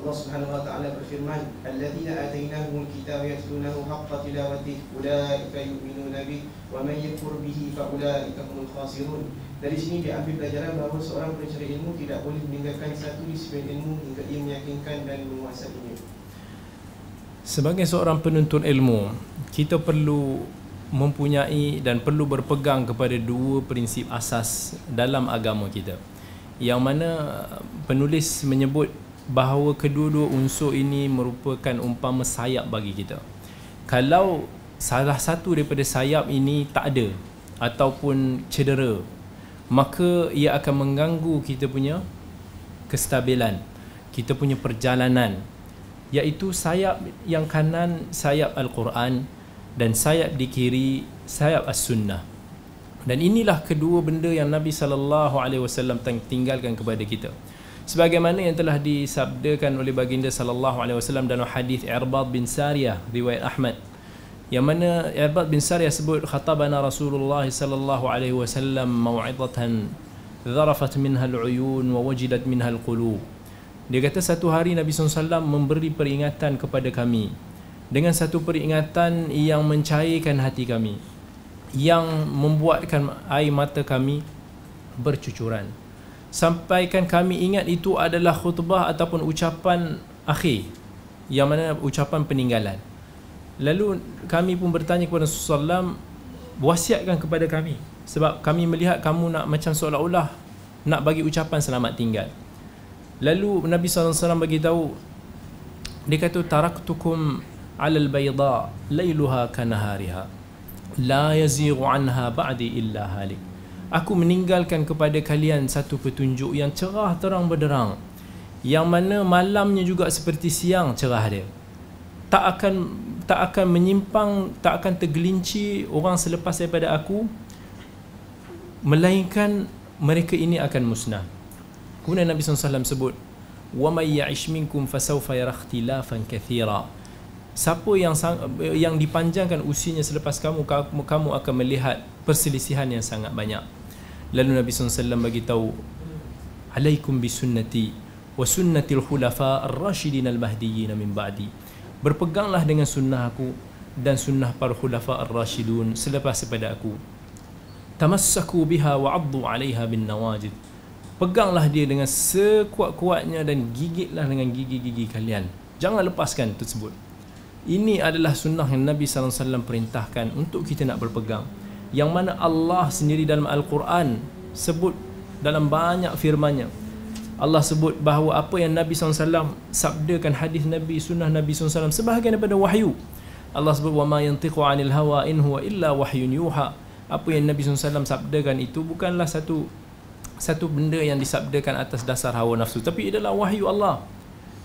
Allah Subhanahu wa taala berfirman, "Alladzina atainahumul kitaba yatlunahu haqqa tilawati, ulaika yu'minuna bihi, wa man yakfur bihi fa ulaika humul khasirun." Dari sini diambil pelajaran bahawa seorang pencari ilmu tidak boleh meninggalkan satu disiplin ilmu hingga ia meyakinkan dan menguasainya. Sebagai seorang penuntut ilmu, kita perlu mempunyai dan perlu berpegang kepada dua prinsip asas dalam agama kita. Yang mana penulis menyebut bahawa kedua-dua unsur ini merupakan umpama sayap bagi kita. Kalau salah satu daripada sayap ini tak ada ataupun cedera, maka ia akan mengganggu kita punya kestabilan, kita punya perjalanan iaitu sayap yang kanan sayap Al-Quran dan sayap di kiri sayap As-Sunnah. Dan inilah kedua benda yang Nabi sallallahu alaihi wasallam tinggalkan kepada kita sebagaimana yang telah disabdakan oleh baginda sallallahu alaihi wasallam dalam hadis Irbad bin Sariyah riwayat Ahmad yang mana Irbad bin Sariyah sebut khatabana Rasulullah sallallahu alaihi wasallam mau'izatan dharafat minha al-uyun wa wajidat minha al-qulub. Dia kata satu hari Nabi SAW memberi peringatan kepada kami dengan satu peringatan yang mencairkan hati kami yang membuatkan air mata kami bercucuran sampaikan kami ingat itu adalah khutbah ataupun ucapan akhir. Yang mana ucapan peninggalan. Lalu kami pun bertanya kepada Rasulullah wasiatkan kepada kami. Sebab kami melihat kamu nak macam seolah-olah nak bagi ucapan selamat tinggal. Lalu Nabi SAW bagi tahu dia kata taraktukum alal bayda layluha kanahariha la yazighu anha ba'di illa halik aku meninggalkan kepada kalian satu petunjuk yang cerah terang berderang. Yang mana malamnya juga seperti siang cerah dia. Tak akan tak akan menyimpang tak akan tergelincir orang selepas daripada aku melainkan mereka ini akan musnah. Kemudian Nabi SAW sebut wa may ya'ish minkum fasawfa yara ikhtilafan kathira. Siapa yang yang dipanjangkan usianya selepas kamu kamu akan melihat perselisihan yang sangat banyak Lalu Nabi SAW bagi tahu Alaikum bisunnati wa sunnatil khulafa ar-rashidin al-mahdiyyin min ba'di. Berpeganglah dengan sunnah aku dan sunnah para khulafa ar-rashidun selepas daripada aku. Tamassaku biha wa 'addu 'alayha bin nawajid. Peganglah dia dengan sekuat-kuatnya dan gigitlah dengan gigi-gigi kalian. Jangan lepaskan tersebut. Ini adalah sunnah yang Nabi SAW perintahkan untuk kita nak berpegang yang mana Allah sendiri dalam Al-Quran sebut dalam banyak firman-Nya. Allah sebut bahawa apa yang Nabi SAW sabdakan hadis Nabi sunnah Nabi SAW sebahagian daripada wahyu. Allah sebut wa ma yantiqu 'anil hawa in huwa illa wahyun yuha. Apa yang Nabi SAW sabdakan itu bukanlah satu satu benda yang disabdakan atas dasar hawa nafsu tapi adalah wahyu Allah.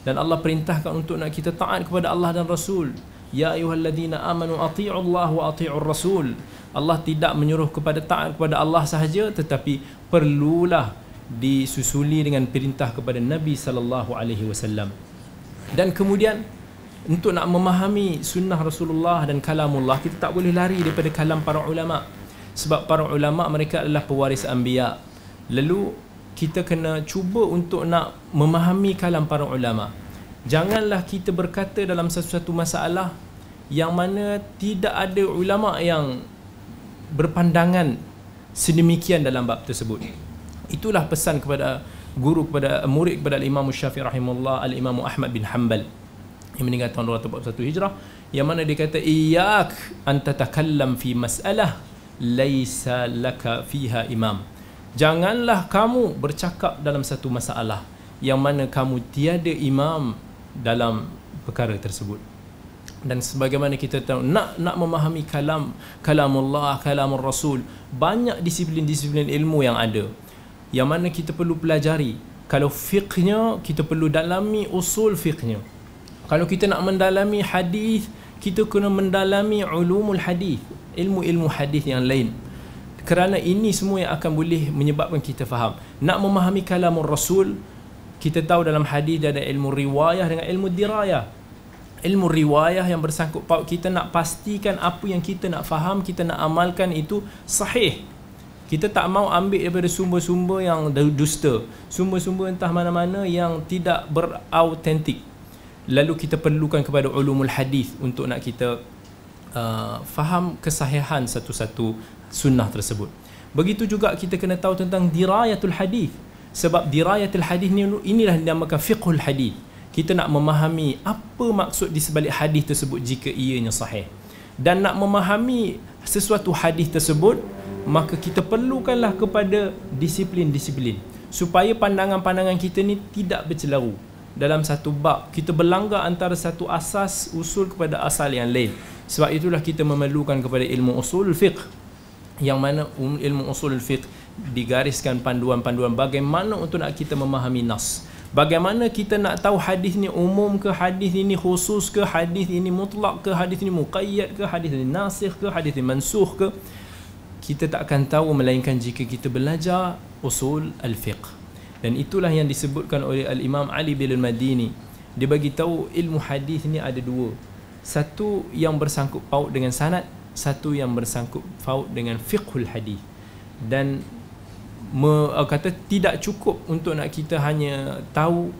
Dan Allah perintahkan untuk nak kita taat kepada Allah dan Rasul. Ya ayyuhalladzina amanu atii'u Allah wa atii'ur Rasul. Allah tidak menyuruh kepada taat kepada Allah sahaja tetapi perlulah disusuli dengan perintah kepada Nabi sallallahu alaihi wasallam. Dan kemudian untuk nak memahami sunnah Rasulullah dan kalamullah kita tak boleh lari daripada kalam para ulama. Sebab para ulama mereka adalah pewaris anbiya. Lalu kita kena cuba untuk nak memahami kalam para ulama. Janganlah kita berkata dalam sesuatu masalah yang mana tidak ada ulama yang berpandangan sedemikian dalam bab tersebut. Itulah pesan kepada guru kepada murid kepada Imam Syafi'i rahimahullah Al-Imam Ahmad bin Hanbal yang meninggal tahun 241 Hijrah yang mana dia kata iyyak an tatakallam fi mas'alah laisa laka fiha imam. Janganlah kamu bercakap dalam satu masalah yang mana kamu tiada imam dalam perkara tersebut. Dan sebagaimana kita tahu nak nak memahami kalam kalamullah kalamur rasul banyak disiplin-disiplin ilmu yang ada. Yang mana kita perlu pelajari kalau fiqhnya kita perlu dalami usul fiqhnya. Kalau kita nak mendalami hadis kita kena mendalami ulumul hadis ilmu-ilmu hadis yang lain. Kerana ini semua yang akan boleh menyebabkan kita faham. Nak memahami kalamur rasul kita tahu dalam hadis ada ilmu riwayah dengan ilmu dirayah. Ilmu riwayah yang bersangkut paut kita nak pastikan apa yang kita nak faham kita nak amalkan itu sahih. Kita tak mau ambil daripada sumber-sumber yang dusta. Sumber-sumber entah mana-mana yang tidak berautentik lalu kita perlukan kepada ulumul hadis untuk nak kita uh, faham kesahihan satu-satu sunnah tersebut. Begitu juga kita kena tahu tentang dirayatul hadis sebab dirayatul hadis ni inilah dinamakan fiqhul hadis. Kita nak memahami apa maksud di sebalik hadis tersebut jika ianya sahih. Dan nak memahami sesuatu hadis tersebut maka kita perlukanlah kepada disiplin-disiplin. Supaya pandangan-pandangan kita ni tidak bercelaru. Dalam satu bab kita berlanggar antara satu asas usul kepada asal yang lain. Sebab itulah kita memerlukan kepada ilmu usul fiqh. Yang mana um, ilmu usul fiqh digariskan panduan-panduan bagaimana untuk nak kita memahami nas. Bagaimana kita nak tahu hadis ni umum ke hadis ini khusus ke hadis ini mutlak ke hadis ini muqayyad ke hadis ini nasikh ke hadis ini mansukh ke? Kita tak akan tahu melainkan jika kita belajar usul al-fiqh. dan itulah yang disebutkan oleh al-Imam Ali bin Al-Madini. Dia bagi tahu ilmu hadis ni ada dua. Satu yang bersangkut paut dengan sanad satu yang bersangkut paut dengan fiqhul hadis. Dan me, kata tidak cukup untuk nak kita hanya tahu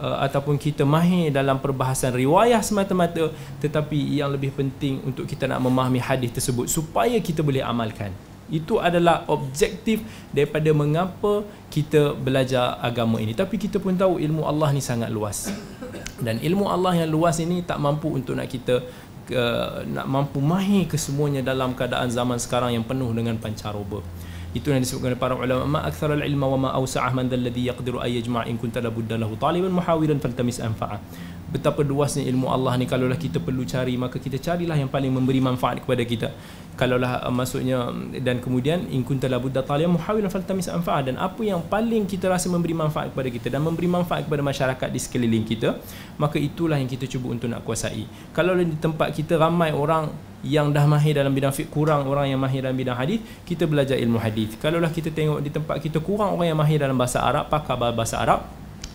uh, ataupun kita mahir dalam perbahasan riwayah semata-mata tetapi yang lebih penting untuk kita nak memahami hadis tersebut supaya kita boleh amalkan. Itu adalah objektif daripada mengapa kita belajar agama ini. Tapi kita pun tahu ilmu Allah ni sangat luas. Dan ilmu Allah yang luas ini tak mampu untuk nak kita uh, nak mampu mahir kesemuanya dalam keadaan zaman sekarang yang penuh dengan pancaroba itu yang disebutkan oleh para ulama. Ma aktsara al-ilma wa ma awsa'ah man alladhi yaqdiru ay yajma' in kunta labudda lahu. Taliban muhawiran faltamis anfa'a. Betapa luasnya ilmu Allah ni kalaulah kita perlu cari maka kita carilah yang paling memberi manfaat kepada kita. Kalaulah uh, maksudnya dan kemudian in kunta labudda taliban muhawiran faltamis anfa'a. Dan apa yang paling kita rasa memberi manfaat kepada kita dan memberi manfaat kepada masyarakat di sekeliling kita maka itulah yang kita cuba untuk nak kuasai. Kalau di tempat kita ramai orang yang dah mahir dalam bidang fiqh kurang orang yang mahir dalam bidang hadis kita belajar ilmu hadis kalaulah kita tengok di tempat kita kurang orang yang mahir dalam bahasa Arab pakar bahasa Arab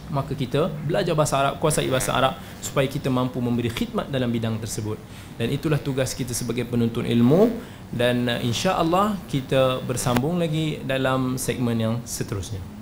maka kita belajar bahasa Arab kuasai bahasa Arab supaya kita mampu memberi khidmat dalam bidang tersebut. Dan itulah tugas kita sebagai penuntut ilmu dan uh, insya-Allah kita bersambung lagi dalam segmen yang seterusnya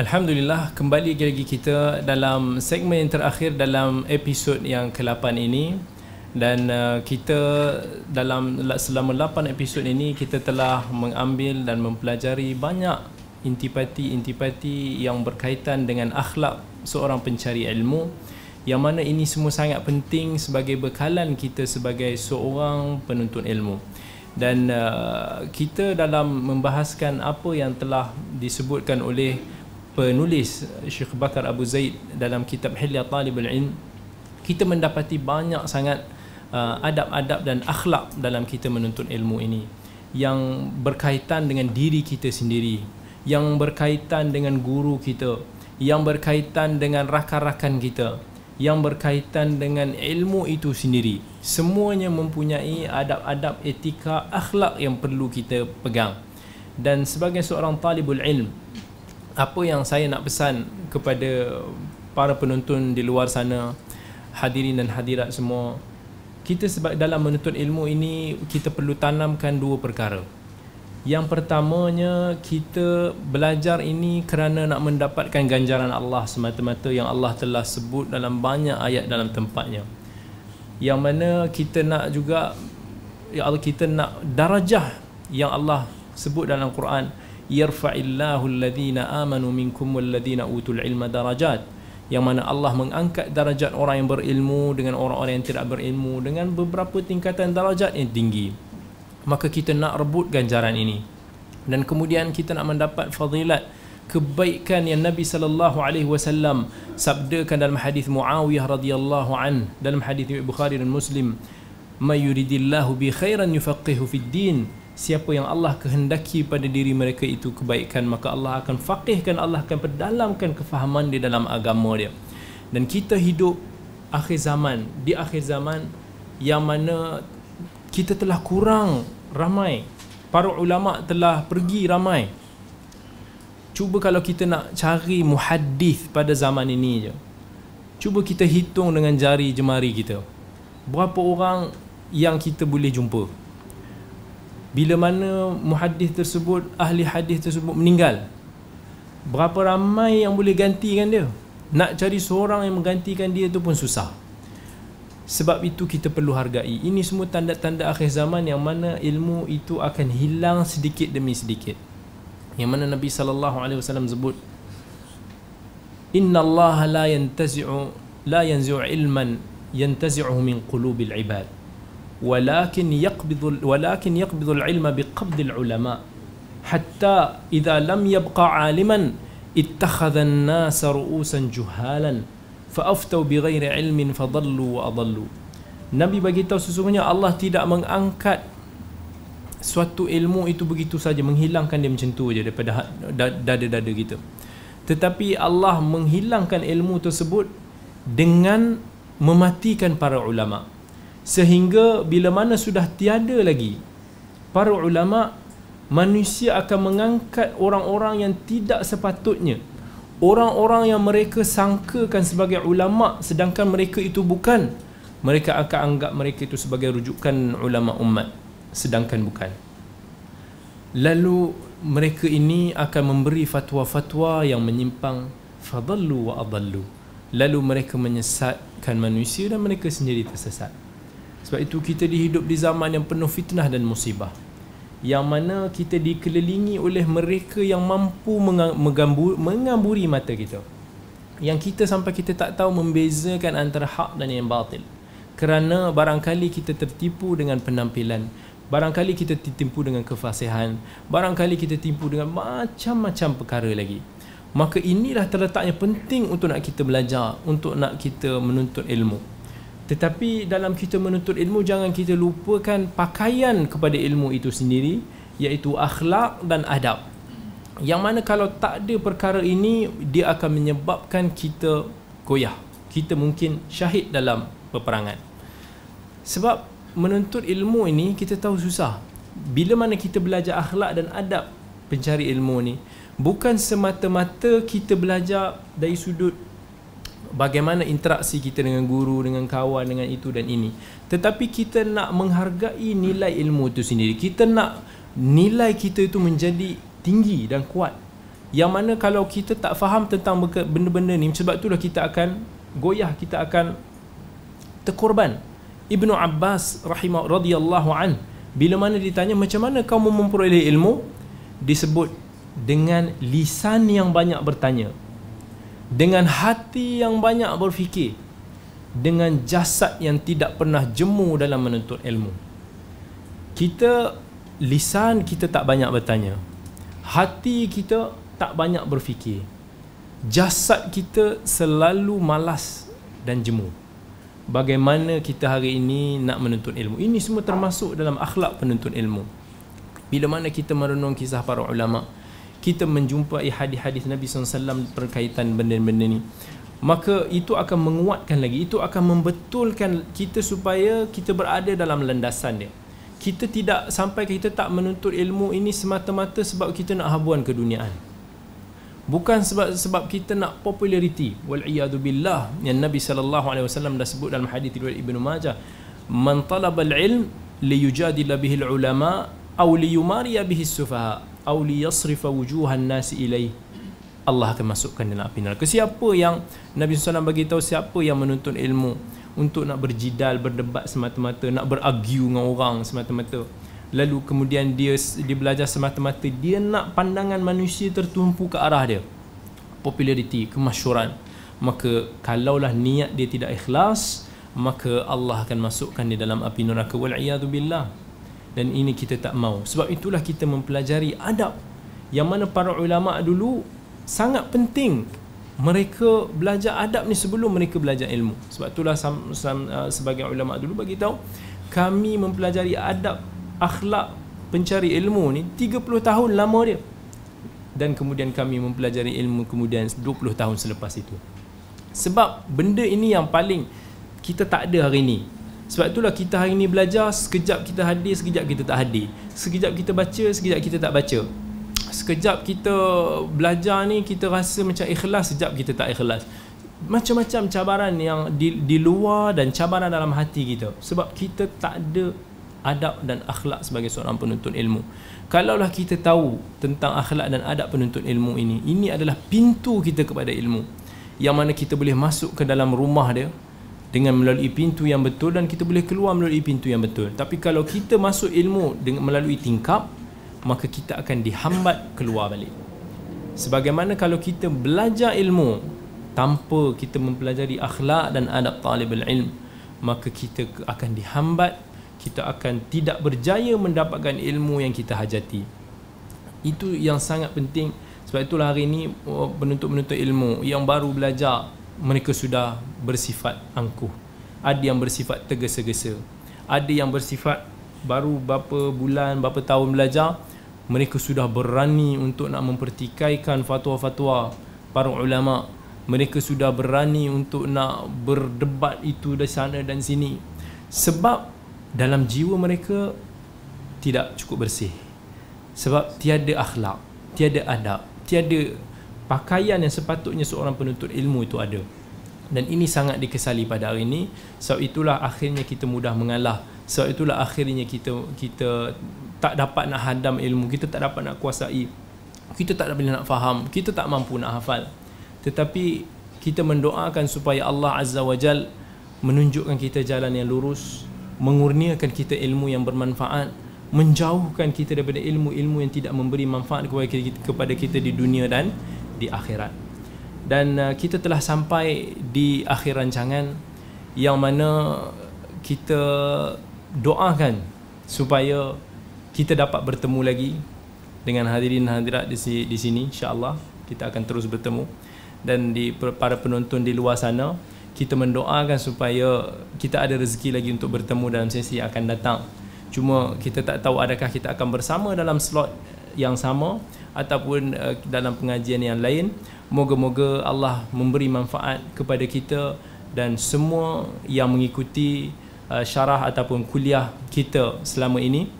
Alhamdulillah kembali lagi kita dalam segmen yang terakhir dalam episod yang ke-8 ini. Dan uh, kita dalam selama 8 episod ini kita telah mengambil dan mempelajari banyak intipati-intipati yang berkaitan dengan akhlak seorang pencari ilmu. Yang mana ini semua sangat penting sebagai bekalan kita sebagai seorang penuntut ilmu. Dan uh, kita dalam membahaskan apa yang telah disebutkan oleh penulis Syekh Bakar Abu Zaid dalam kitab Hilya Talibul Ilm kita mendapati banyak sangat uh, adab-adab dan akhlak dalam kita menuntut ilmu ini yang berkaitan dengan diri kita sendiri yang berkaitan dengan guru kita yang berkaitan dengan rakan-rakan kita yang berkaitan dengan ilmu itu sendiri. Semuanya mempunyai adab-adab etika akhlak yang perlu kita pegang. Dan sebagai seorang talibul ilm apa yang saya nak pesan kepada para penonton di luar sana hadirin dan hadirat semua kita sebab dalam menuntut ilmu ini kita perlu tanamkan dua perkara yang pertamanya kita belajar ini kerana nak mendapatkan ganjaran Allah semata-mata yang Allah telah sebut dalam banyak ayat dalam tempatnya. Yang mana kita nak juga ya Allah kita nak darajah yang Allah sebut dalam Quran yarfa'illahu alladhina amanu minkum walladhina utul ilma darajat. Yang mana Allah mengangkat darajat orang yang berilmu dengan orang-orang yang tidak berilmu dengan beberapa tingkatan darajat yang tinggi. Maka kita nak rebut ganjaran ini. Dan kemudian kita nak mendapat fadilat kebaikan yang Nabi sallallahu alaihi wasallam sabdakan dalam hadis Muawiyah radhiyallahu an dalam hadis Bukhari dan Muslim. May yuridillahu bi khairan yufaqihu fid din siapa yang Allah kehendaki pada diri mereka itu kebaikan maka Allah akan faqihkan Allah akan perdalamkan kefahaman di dalam agama dia. Dan kita hidup akhir zaman di akhir zaman yang mana kita telah kurang ramai. Para ulama telah pergi ramai. Cuba kalau kita nak cari muhaddis pada zaman ini je. Cuba kita hitung dengan jari jemari kita. Berapa orang yang kita boleh jumpa bila mana muhaddis tersebut ahli hadis tersebut meninggal berapa ramai yang boleh gantikan dia nak cari seorang yang menggantikan dia tu pun susah sebab itu kita perlu hargai. Ini semua tanda-tanda akhir zaman yang mana ilmu itu akan hilang sedikit demi sedikit. Yang mana Nabi sallallahu alaihi wasallam sebut Inna Allah la yantazi'u la yanzi'u ilman yantazi'uhu min qulubil ibad ولكن يقبض ولكن يقبض العلم بقبض العلماء حتى إذا لم يبقى عالما اتخذ الناس رؤوسا جهالا fa'aftau bighairi ilmin fadallu wa adallu Nabi bagi tahu sesungguhnya Allah tidak mengangkat suatu ilmu itu begitu saja menghilangkan dia macam tu aja daripada ha- dada-dada kita tetapi Allah menghilangkan ilmu tersebut dengan mematikan para ulama sehingga bila mana sudah tiada lagi para ulama manusia akan mengangkat orang-orang yang tidak sepatutnya. Orang-orang yang mereka sangkakan sebagai ulama sedangkan mereka itu bukan mereka akan anggap mereka itu sebagai rujukan ulama umat sedangkan bukan. Lalu mereka ini akan memberi fatwa-fatwa yang menyimpang fadallu wa adallu. Lalu mereka menyesatkan manusia dan mereka sendiri tersesat sebab itu kita dihidup di zaman yang penuh fitnah dan musibah. Yang mana kita dikelilingi oleh mereka yang mampu mengambur, mengamburi mata kita. Yang kita sampai kita tak tahu membezakan antara hak dan yang batil. Kerana barangkali kita tertipu dengan penampilan barangkali kita tertipu dengan kefasihan barangkali kita tertipu dengan macam-macam perkara lagi. Maka inilah terletaknya penting untuk nak kita belajar untuk nak kita menuntut ilmu tetapi dalam kita menuntut ilmu jangan kita lupakan pakaian kepada ilmu itu sendiri iaitu akhlak dan adab. Yang mana kalau tak ada perkara ini dia akan menyebabkan kita goyah. Kita mungkin syahid dalam peperangan. Sebab menuntut ilmu ini kita tahu susah. Bila mana kita belajar akhlak dan adab pencari ilmu ni bukan semata-mata kita belajar dari sudut bagaimana interaksi kita dengan guru, dengan kawan, dengan itu dan ini. Tetapi kita nak menghargai nilai ilmu itu sendiri. Kita nak nilai kita itu menjadi tinggi dan kuat. Yang mana kalau kita tak faham tentang benda-benda ni, sebab itulah kita akan goyah, kita akan terkorban. Ibnu Abbas rahimah radhiyallahu an bila mana ditanya macam mana kamu memperoleh ilmu disebut dengan lisan yang banyak bertanya dengan hati yang banyak berfikir dengan jasad yang tidak pernah jemu dalam menuntut ilmu. Kita lisan kita tak banyak bertanya hati kita tak banyak berfikir jasad kita selalu malas dan jemu. Bagaimana kita hari ini nak menuntut ilmu? Ini semua termasuk dalam akhlak penuntut ilmu. Bila mana kita merenung kisah para ulama kita menjumpai hadis-hadis Nabi SAW berkaitan benda-benda ni. Maka itu akan menguatkan lagi itu akan membetulkan kita supaya kita berada dalam landasan dia. Kita tidak sampai kita tak menuntut ilmu ini semata-mata sebab kita nak habuan keduniaan. Bukan sebab sebab kita nak populariti. Wal iyadu billah yang Nabi sallallahu alaihi wasallam dah sebut dalam hadis riwayat Ibnu Majah man talaba al-ilm liyujadila bihi al-ulama aw liyumari bihi as-sufaha aw liyasrifa wujuhan nasi ilayhi Allah akan masukkan dalam api neraka. Siapa yang Nabi SAW bagi tahu siapa yang menuntut ilmu untuk nak berjidal, berdebat semata-mata, nak berargue dengan orang semata-mata. Lalu kemudian dia dia belajar semata-mata dia nak pandangan manusia tertumpu ke arah dia. Populariti, kemasyhuran. Maka kalaulah niat dia tidak ikhlas, maka Allah akan masukkan dia dalam api neraka wal billah. Dan ini kita tak mau. Sebab itulah kita mempelajari adab. Yang mana para ulama dulu sangat penting mereka belajar adab ni sebelum mereka belajar ilmu. Sebab itulah uh, sebagai ulama dulu bagi tahu kami mempelajari adab akhlak pencari ilmu ni 30 tahun lama dia. Dan kemudian kami mempelajari ilmu kemudian 20 tahun selepas itu. Sebab benda ini yang paling kita tak ada hari ini sebab itulah kita hari ini belajar sekejap kita hadir sekejap kita tak hadir. Sekejap kita baca sekejap kita tak baca. Sekejap kita belajar ni kita rasa macam ikhlas sekejap kita tak ikhlas. Macam-macam cabaran yang di, di luar dan cabaran dalam hati kita. Sebab kita tak ada adab dan akhlak sebagai seorang penuntut ilmu. Kalaulah kita tahu tentang akhlak dan adab penuntut ilmu ini ini adalah pintu kita kepada ilmu. Yang mana kita boleh masuk ke dalam rumah dia dengan melalui pintu yang betul dan kita boleh keluar melalui pintu yang betul. Tapi kalau kita masuk ilmu dengan melalui tingkap maka kita akan dihambat keluar balik. Sebagaimana kalau kita belajar ilmu tanpa kita mempelajari akhlak dan adab talibul ilm maka kita akan dihambat kita akan tidak berjaya mendapatkan ilmu yang kita hajati. Itu yang sangat penting. Sebab itulah hari ini oh, penuntut-penuntut ilmu yang baru belajar mereka sudah bersifat angkuh. Ada yang bersifat tergesa-gesa. Ada yang bersifat baru berapa bulan berapa tahun belajar mereka sudah berani untuk nak mempertikaikan fatwa-fatwa para ulama. Mereka sudah berani untuk nak berdebat itu dari sana dan sini. Sebab dalam jiwa mereka tidak cukup bersih. Sebab tiada akhlak tiada adab tiada pakaian yang sepatutnya seorang penuntut ilmu itu ada. Dan ini sangat dikesali pada hari ini. Sebab itulah akhirnya kita mudah mengalah. Sebab itulah akhirnya kita kita tak dapat nak hadam ilmu. Kita tak dapat nak kuasai. Kita tak boleh nak faham. Kita tak mampu nak hafal. Tetapi kita mendoakan supaya Allah Azza wa Jal menunjukkan kita jalan yang lurus mengurniakan kita ilmu yang bermanfaat menjauhkan kita daripada ilmu-ilmu yang tidak memberi manfaat kepada kita, kepada kita di dunia dan di akhirat. Dan uh, kita telah sampai di akhir rancangan yang mana kita doakan supaya kita dapat bertemu lagi dengan hadirin hadirat di sini, di sini insyaallah. Kita akan terus bertemu. Dan di para penonton di luar sana kita mendoakan supaya kita ada rezeki lagi untuk bertemu dalam sesi yang akan datang. Cuma kita tak tahu adakah kita akan bersama dalam slot yang sama ataupun uh, dalam pengajian yang lain. Moga-moga Allah memberi manfaat kepada kita dan semua yang mengikuti uh, syarah ataupun kuliah kita selama ini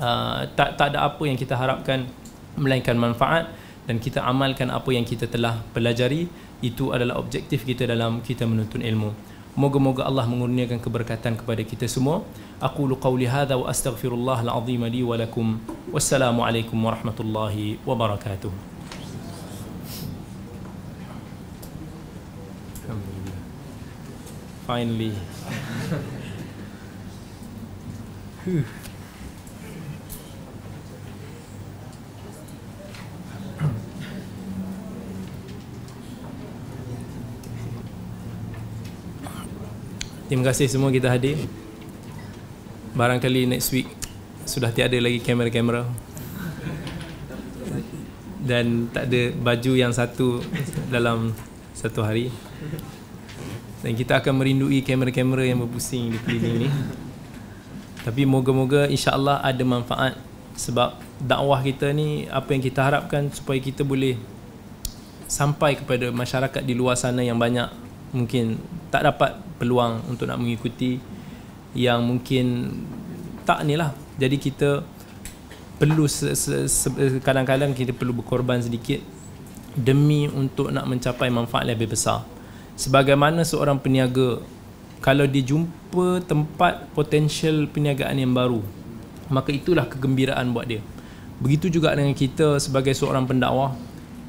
uh, tak tak ada apa yang kita harapkan melainkan manfaat dan kita amalkan apa yang kita telah pelajari. Itu adalah objektif kita dalam kita menuntut ilmu moga-moga Allah mengurniakan keberkatan kepada kita semua. Aqulu qawli hadha wa astaghfirullah al-azim li wa lakum. Wassalamu alaikum warahmatullahi wabarakatuh. Finally Terima kasih semua kita hadir. Barangkali next week sudah tiada lagi kamera-kamera. dan tak ada baju yang satu dalam satu hari dan kita akan merindui kamera-kamera yang berpusing di keliling ni tapi moga-moga insya-Allah ada manfaat sebab dakwah kita ni apa yang kita harapkan supaya kita boleh sampai kepada masyarakat di luar sana yang banyak mungkin tak dapat peluang untuk nak mengikuti yang mungkin tak ni lah. Jadi kita perlu kadang-kadang kita perlu berkorban sedikit demi untuk nak mencapai manfaat lebih besar. Sebagaimana seorang peniaga kalau dia jumpa tempat potensial perniagaan yang baru maka itulah kegembiraan buat dia. Begitu juga dengan kita sebagai seorang pendakwah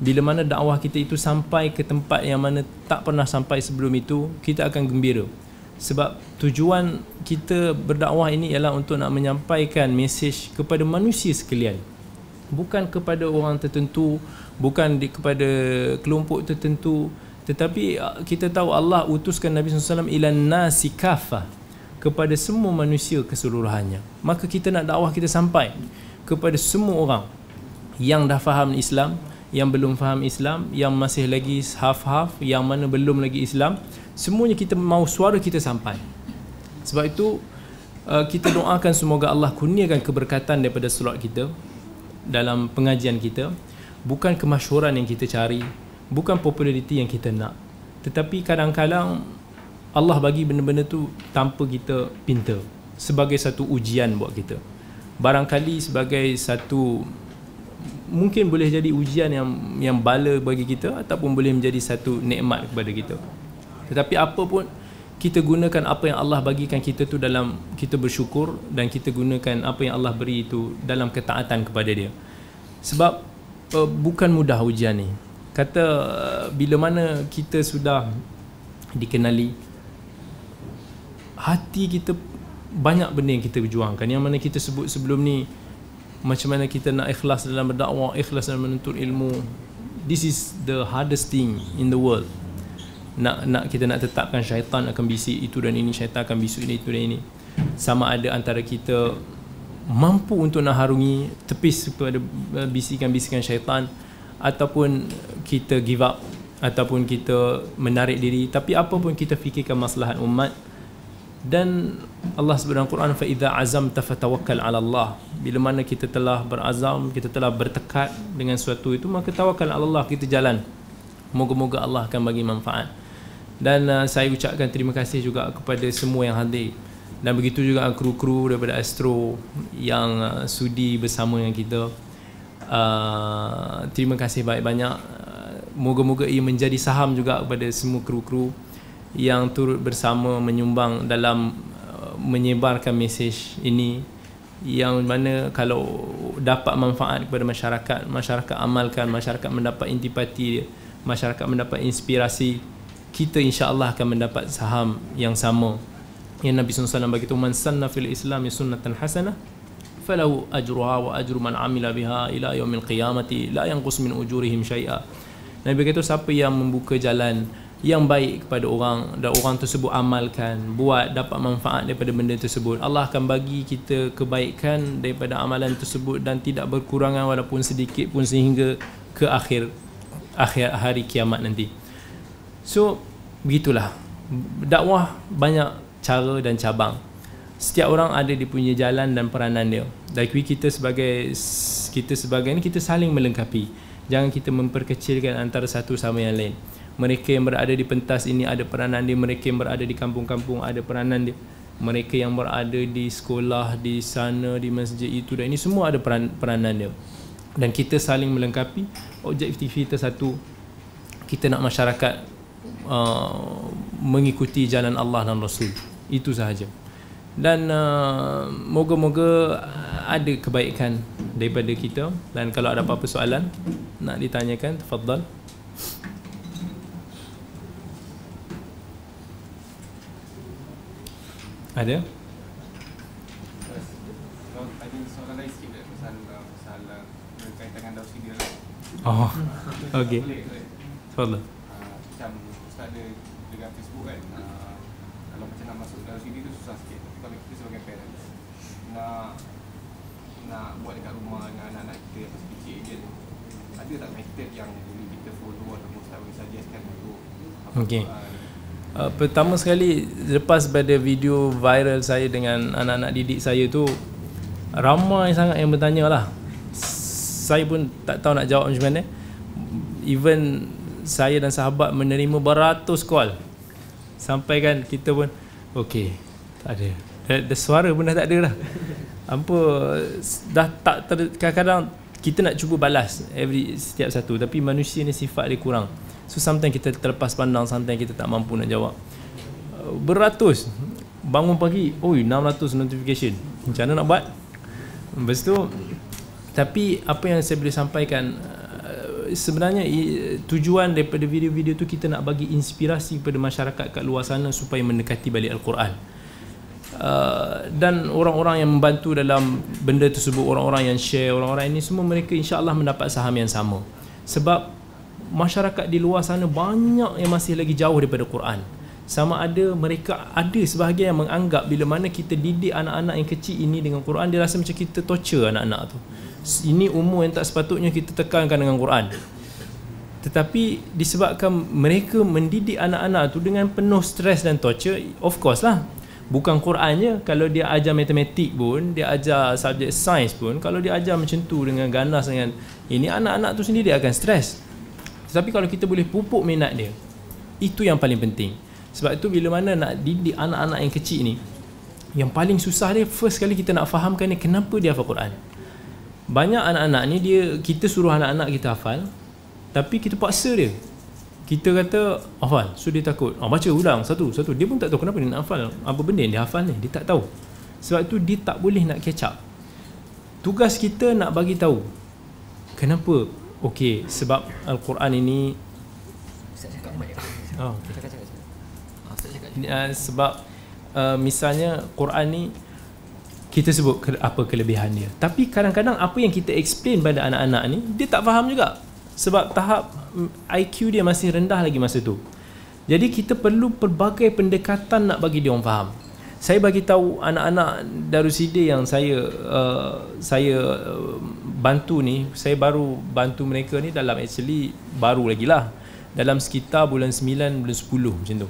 bila mana dakwah kita itu sampai ke tempat yang mana tak pernah sampai sebelum itu kita akan gembira. Sebab tujuan kita berdakwah ini ialah untuk nak menyampaikan mesej kepada manusia sekalian. Bukan kepada orang tertentu bukan di, kepada kelompok tertentu. Tetapi uh, kita tahu Allah utuskan Nabi SAW ilan nasi kafah kepada semua manusia keseluruhannya. Maka kita nak dakwah kita sampai kepada semua orang yang dah faham Islam yang belum faham Islam yang masih lagi half-half yang mana belum lagi Islam semuanya kita mau suara kita sampai. Sebab itu uh, kita doakan semoga Allah kurniakan keberkatan daripada solat kita dalam pengajian kita. Bukan kemasyhuran yang kita cari bukan populariti yang kita nak. Tetapi kadang-kadang Allah bagi benda-benda tu tanpa kita pinta sebagai satu ujian buat kita. Barangkali sebagai satu mungkin boleh jadi ujian yang yang bala bagi kita ataupun boleh menjadi satu nikmat kepada kita tetapi apa pun kita gunakan apa yang Allah bagikan kita tu dalam kita bersyukur dan kita gunakan apa yang Allah beri itu dalam ketaatan kepada dia. Sebab uh, bukan mudah ujian ni. Kata uh, bila mana kita sudah dikenali hati kita banyak benda yang kita berjuangkan yang mana kita sebut sebelum ni macam mana kita nak ikhlas dalam berdakwah, ikhlas dalam menuntut ilmu. This is the hardest thing in the world. Nak nak kita nak tetapkan syaitan akan bisik itu dan ini syaitan akan bisik ini itu dan ini. Sama ada antara kita mampu untuk nak harungi tepis kepada bisikan-bisikan syaitan ataupun kita give up ataupun kita menarik diri. Tapi apa pun kita fikirkan maslahat umat dan Allah sebut dalam Quran fa idza azamta fatawakkal ala Allah. Bila mana kita telah berazam kita telah bertekad dengan sesuatu itu maka tawakal ala Allah kita jalan. Moga-moga Allah akan bagi manfaat. Dan uh, saya ucapkan terima kasih juga kepada semua yang hadir. Dan begitu juga kru-kru daripada Astro yang uh, sudi bersama dengan kita. Uh, terima kasih banyak-banyak. Uh, moga-moga ia menjadi saham juga kepada semua kru-kru yang turut bersama menyumbang dalam uh, menyebarkan mesej ini yang mana kalau dapat manfaat kepada masyarakat masyarakat amalkan masyarakat mendapat intipati masyarakat mendapat inspirasi kita insya-Allah akan mendapat saham yang sama. Yang Nabi SAW bagi tu man sanna fil Islam sunnatan hasanah falahu ajruha wa ajru man amila biha ila yaumil qiyamati la yanqus min ujurihim syai'a. Nabi berkata siapa yang membuka jalan yang baik kepada orang dan orang tersebut amalkan buat dapat manfaat daripada benda tersebut Allah akan bagi kita kebaikan daripada amalan tersebut dan tidak berkurangan walaupun sedikit pun sehingga ke akhir akhir hari kiamat nanti So begitulah dakwah banyak cara dan cabang. Setiap orang ada dia punya jalan dan peranan dia. Dan kita sebagai kita sebagai ni kita saling melengkapi. Jangan kita memperkecilkan antara satu sama yang lain. Mereka yang berada di pentas ini ada peranan dia, mereka yang berada di kampung-kampung ada peranan dia. Mereka yang berada di sekolah, di sana, di masjid itu dan ini semua ada peran, peranan dia. Dan kita saling melengkapi. Objektif kita satu, kita nak masyarakat uh, mengikuti jalan Allah dan Rasul itu sahaja dan uh, moga-moga ada kebaikan daripada kita dan kalau ada apa-apa soalan nak ditanyakan tafadhal ada Oh, okay. Tafadhal ada dengan Facebook kan uh, kalau macam nak masuk dalam sini tu susah sikit tapi kalau kita sebagai parents nak nak buat dekat rumah dengan anak-anak kita yang masih kecil je ada tak method yang boleh kita follow ataupun Ustaz boleh suggestkan untuk Okey. uh, Uh, pertama sekali lepas pada video viral saya dengan anak-anak didik saya tu ramai sangat yang bertanya lah. Saya pun tak tahu nak jawab macam mana. Even saya dan sahabat menerima beratus call. Sampai kan kita pun okey tak ada. Dah, dah suara pun dah tak ada dah. Apa dah tak ter, kadang-kadang kita nak cuba balas every setiap satu tapi manusia ni sifat dia kurang so sometimes kita terlepas pandang sometimes kita tak mampu nak jawab. Uh, beratus. Bangun pagi oi 600 notification. Macam mana nak buat? Lepas tu tapi apa yang saya boleh sampaikan uh, sebenarnya tujuan daripada video-video tu kita nak bagi inspirasi kepada masyarakat kat luar sana supaya mendekati balik al-Quran. Uh, dan orang-orang yang membantu dalam benda tersebut orang-orang yang share orang-orang ini semua mereka insya-Allah mendapat saham yang sama. Sebab masyarakat di luar sana banyak yang masih lagi jauh daripada Quran. Sama ada mereka ada sebahagian yang menganggap bila mana kita didik anak-anak yang kecil ini dengan Quran dia rasa macam kita torture anak-anak tu. Ini umur yang tak sepatutnya kita tekankan dengan Quran. Tetapi disebabkan mereka mendidik anak-anak tu dengan penuh stres dan torture of course lah. Bukan Quran je kalau dia ajar matematik pun dia ajar subjek sains pun kalau dia ajar macam tu dengan ganas dengan ini anak-anak tu sendiri akan stres tetapi kalau kita boleh pupuk minat dia itu yang paling penting. Sebab itu bila mana nak didik anak-anak yang kecil ni yang paling susah dia first kali kita nak fahamkan ni kenapa dia hafal Quran. Banyak anak-anak ni dia kita suruh anak-anak kita hafal tapi kita paksa dia. Kita kata hafal. So dia takut. Oh, baca ulang satu satu. Dia pun tak tahu kenapa dia nak hafal. Apa benda yang dia hafal ni dia tak tahu. Sebab tu dia tak boleh nak catch up. Tugas kita nak bagi tahu kenapa okey sebab al-Quran ini Ustaz cakap mic. oh, Cakap cakap. Ah, Ustaz cakap. Uh, sebab uh, misalnya Quran ni kita sebut ke, apa kelebihan dia. Tapi kadang-kadang apa yang kita explain pada anak-anak ni dia tak faham juga. Sebab tahap mm, IQ dia masih rendah lagi masa tu. Jadi kita perlu pelbagai pendekatan nak bagi dia orang faham. Saya bagi tahu anak-anak Daruside yang saya uh, saya uh, bantu ni saya baru bantu mereka ni dalam actually baru lagi lah. Dalam sekitar bulan 9 bulan 10 macam tu.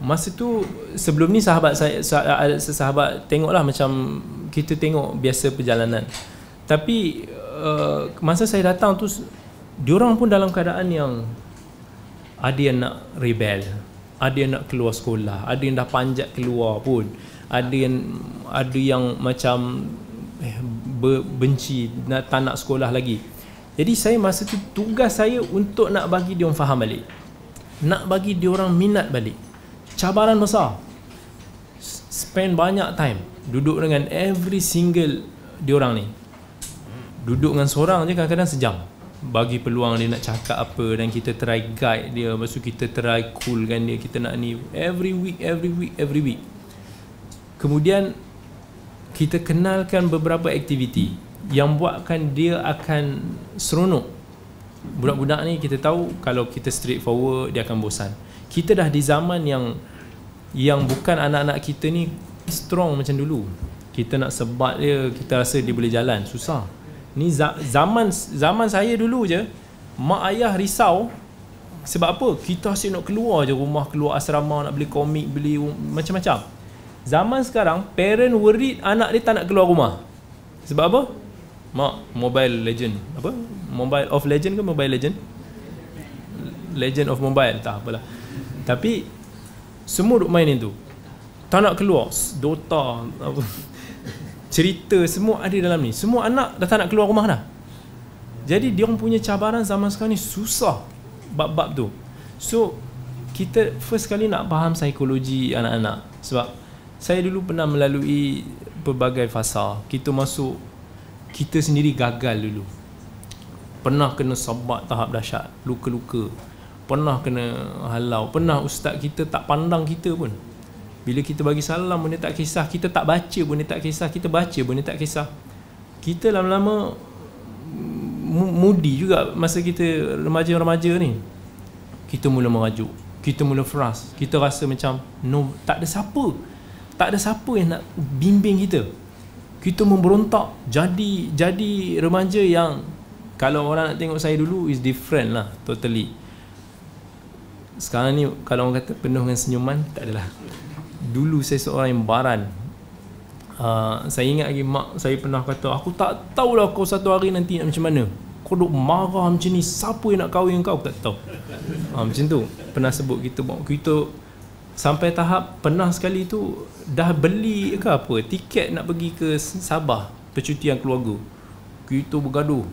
Masa tu sebelum ni sahabat saya sah- ada sesahabat tengoklah macam kita tengok biasa perjalanan. Tapi uh, masa saya datang tu diorang pun dalam keadaan yang ada yang nak rebel ada yang nak keluar sekolah ada yang dah panjat keluar pun ada yang ada yang macam eh, benci nak tak nak sekolah lagi. Jadi saya masa tu tugas saya untuk nak bagi dia orang faham balik. Nak bagi dia orang minat balik. Cabaran besar. Spend banyak time duduk dengan every single diorang ni. Duduk dengan seorang je kadang-kadang sejam. Bagi peluang dia nak cakap apa dan kita try guide dia lepas tu kita try coolkan dia kita nak ni. Every week every week every week. Kemudian kita kenalkan beberapa aktiviti yang buatkan dia akan seronok. Budak-budak ni kita tahu kalau kita straightforward dia akan bosan. Kita dah di zaman yang yang bukan anak-anak kita ni strong macam dulu. Kita nak sebat dia kita rasa dia boleh jalan. Susah. Ni za- zaman zaman saya dulu je mak ayah risau. Sebab apa? Kita asyik nak keluar je rumah keluar asrama nak beli komik beli macam-macam zaman sekarang parent worried anak dia tak nak keluar rumah. Sebab apa? Mak mobile legend. Apa? Mobile of legend ke mobile legend? Legend of mobile. Tak apalah. Tapi semua duk main itu. Tak nak keluar. Dota apa, cerita semua ada dalam ni. Semua anak dah tak nak keluar rumah dah. Jadi dia orang punya cabaran zaman sekarang ni susah. Bab-bab tu. So kita first kali nak faham psikologi anak-anak. Sebab saya dulu pernah melalui pelbagai fasa. Kita masuk kita sendiri gagal dulu. Pernah kena sabat tahap dahsyat luka-luka. Pernah kena halau. Pernah ustaz kita tak pandang kita pun. Bila kita bagi salam pun dia tak kisah. Kita tak baca pun dia tak kisah. Kita baca pun dia tak kisah. Kita lama-lama mu- mudi juga masa kita remaja-remaja ni. Kita mula merajuk. Kita mula frust kita rasa macam no tak ada siapa tak ada siapa yang nak bimbing kita. Kita memberontak jadi jadi remaja yang kalau orang nak tengok saya dulu is different lah totally. Sekarang ni kalau orang kata penuh dengan senyuman tak adalah. Dulu saya seorang yang baran. Uh, saya ingat lagi mak saya pernah kata aku tak tahulah kau satu hari nanti nak macam mana. Kau duk marah macam ni siapa yang nak kahwin kau? Aku tak tahu. Uh, macam tu. Pernah sebut kita kita sampai tahap pernah sekali tu dah beli ke apa tiket nak pergi ke Sabah percutian keluarga. Kita bergaduh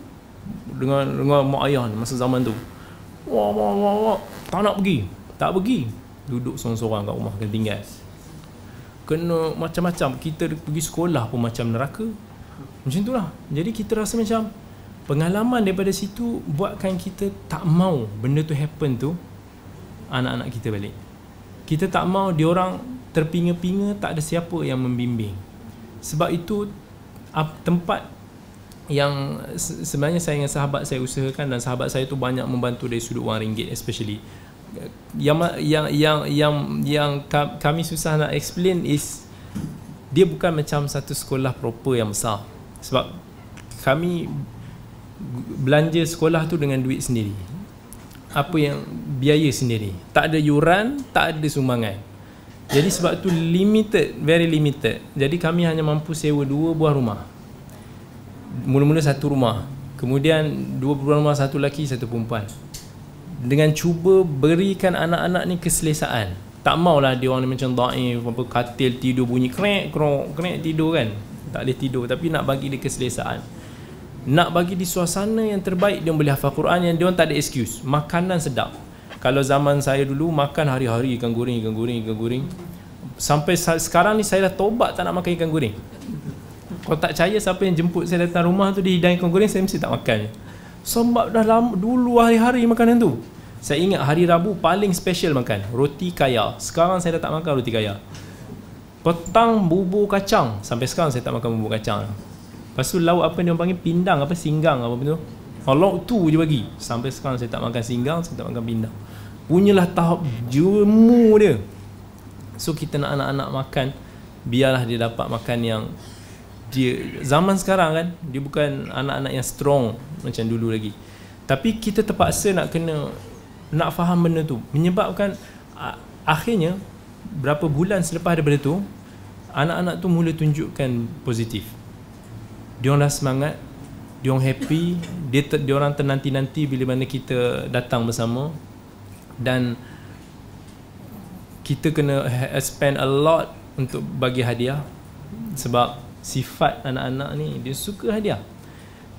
dengan dengan mak ayah masa zaman tu. Wah wah wah wah. Tak nak pergi. Tak pergi. Duduk seorang-seorang kat rumah kena tinggal. Kena macam-macam. Kita pergi sekolah pun macam neraka. Macam itulah jadi kita rasa macam pengalaman daripada situ buatkan kita tak mau benda tu happen tu anak-anak kita balik kita tak mau diorang terpinga-pinga tak ada siapa yang membimbing. Sebab itu tempat yang sebenarnya saya dengan sahabat saya usahakan dan sahabat saya tu banyak membantu dari sudut wang ringgit especially. Yang yang yang yang yang kami susah nak explain is dia bukan macam satu sekolah proper yang besar. Sebab kami belanja sekolah tu dengan duit sendiri apa yang biaya sendiri. Tak ada yuran tak ada sumbangan. Jadi sebab tu limited very limited. Jadi kami hanya mampu sewa dua buah rumah. Mula-mula satu rumah. Kemudian dua buah rumah satu lelaki satu perempuan. Dengan cuba berikan anak-anak ni keselesaan. Tak maulah dia orang ni macam daif apa katil tidur bunyi krek krok krek tidur kan. Tak boleh tidur tapi nak bagi dia keselesaan nak bagi di suasana yang terbaik dia boleh hafal Quran yang dia tak ada excuse. Makanan sedap. Kalau zaman saya dulu makan hari-hari ikan goreng ikan goreng ikan goreng. Sampai sekarang ni saya dah tobat tak nak makan ikan goreng. Kalau tak percaya siapa yang jemput saya datang rumah tu dihidang ikan goreng saya mesti tak makan. Sebab dah lama dulu hari-hari makanan tu. Saya ingat hari Rabu paling special makan roti kaya. Sekarang saya dah tak makan roti kaya. Petang bubur kacang. Sampai sekarang saya tak makan bubur kacang lepas tu lauk apa yang dia panggil? Pindang apa? Singgang apa betul oh, lauk tu je bagi. Sampai sekarang saya tak makan singgang saya tak makan pindang. Punyalah tahap jemu dia. So kita nak anak-anak makan biarlah dia dapat makan yang dia zaman sekarang kan dia bukan anak-anak yang strong macam dulu lagi. Tapi kita terpaksa nak kena nak faham benda tu. Menyebabkan akhirnya berapa bulan selepas daripada tu anak-anak tu mula tunjukkan positif dia semangat dia happy dia dia orang ternanti-nanti bila mana kita datang bersama. Dan kita kena spend a lot untuk bagi hadiah. Sebab sifat anak-anak ni dia suka hadiah.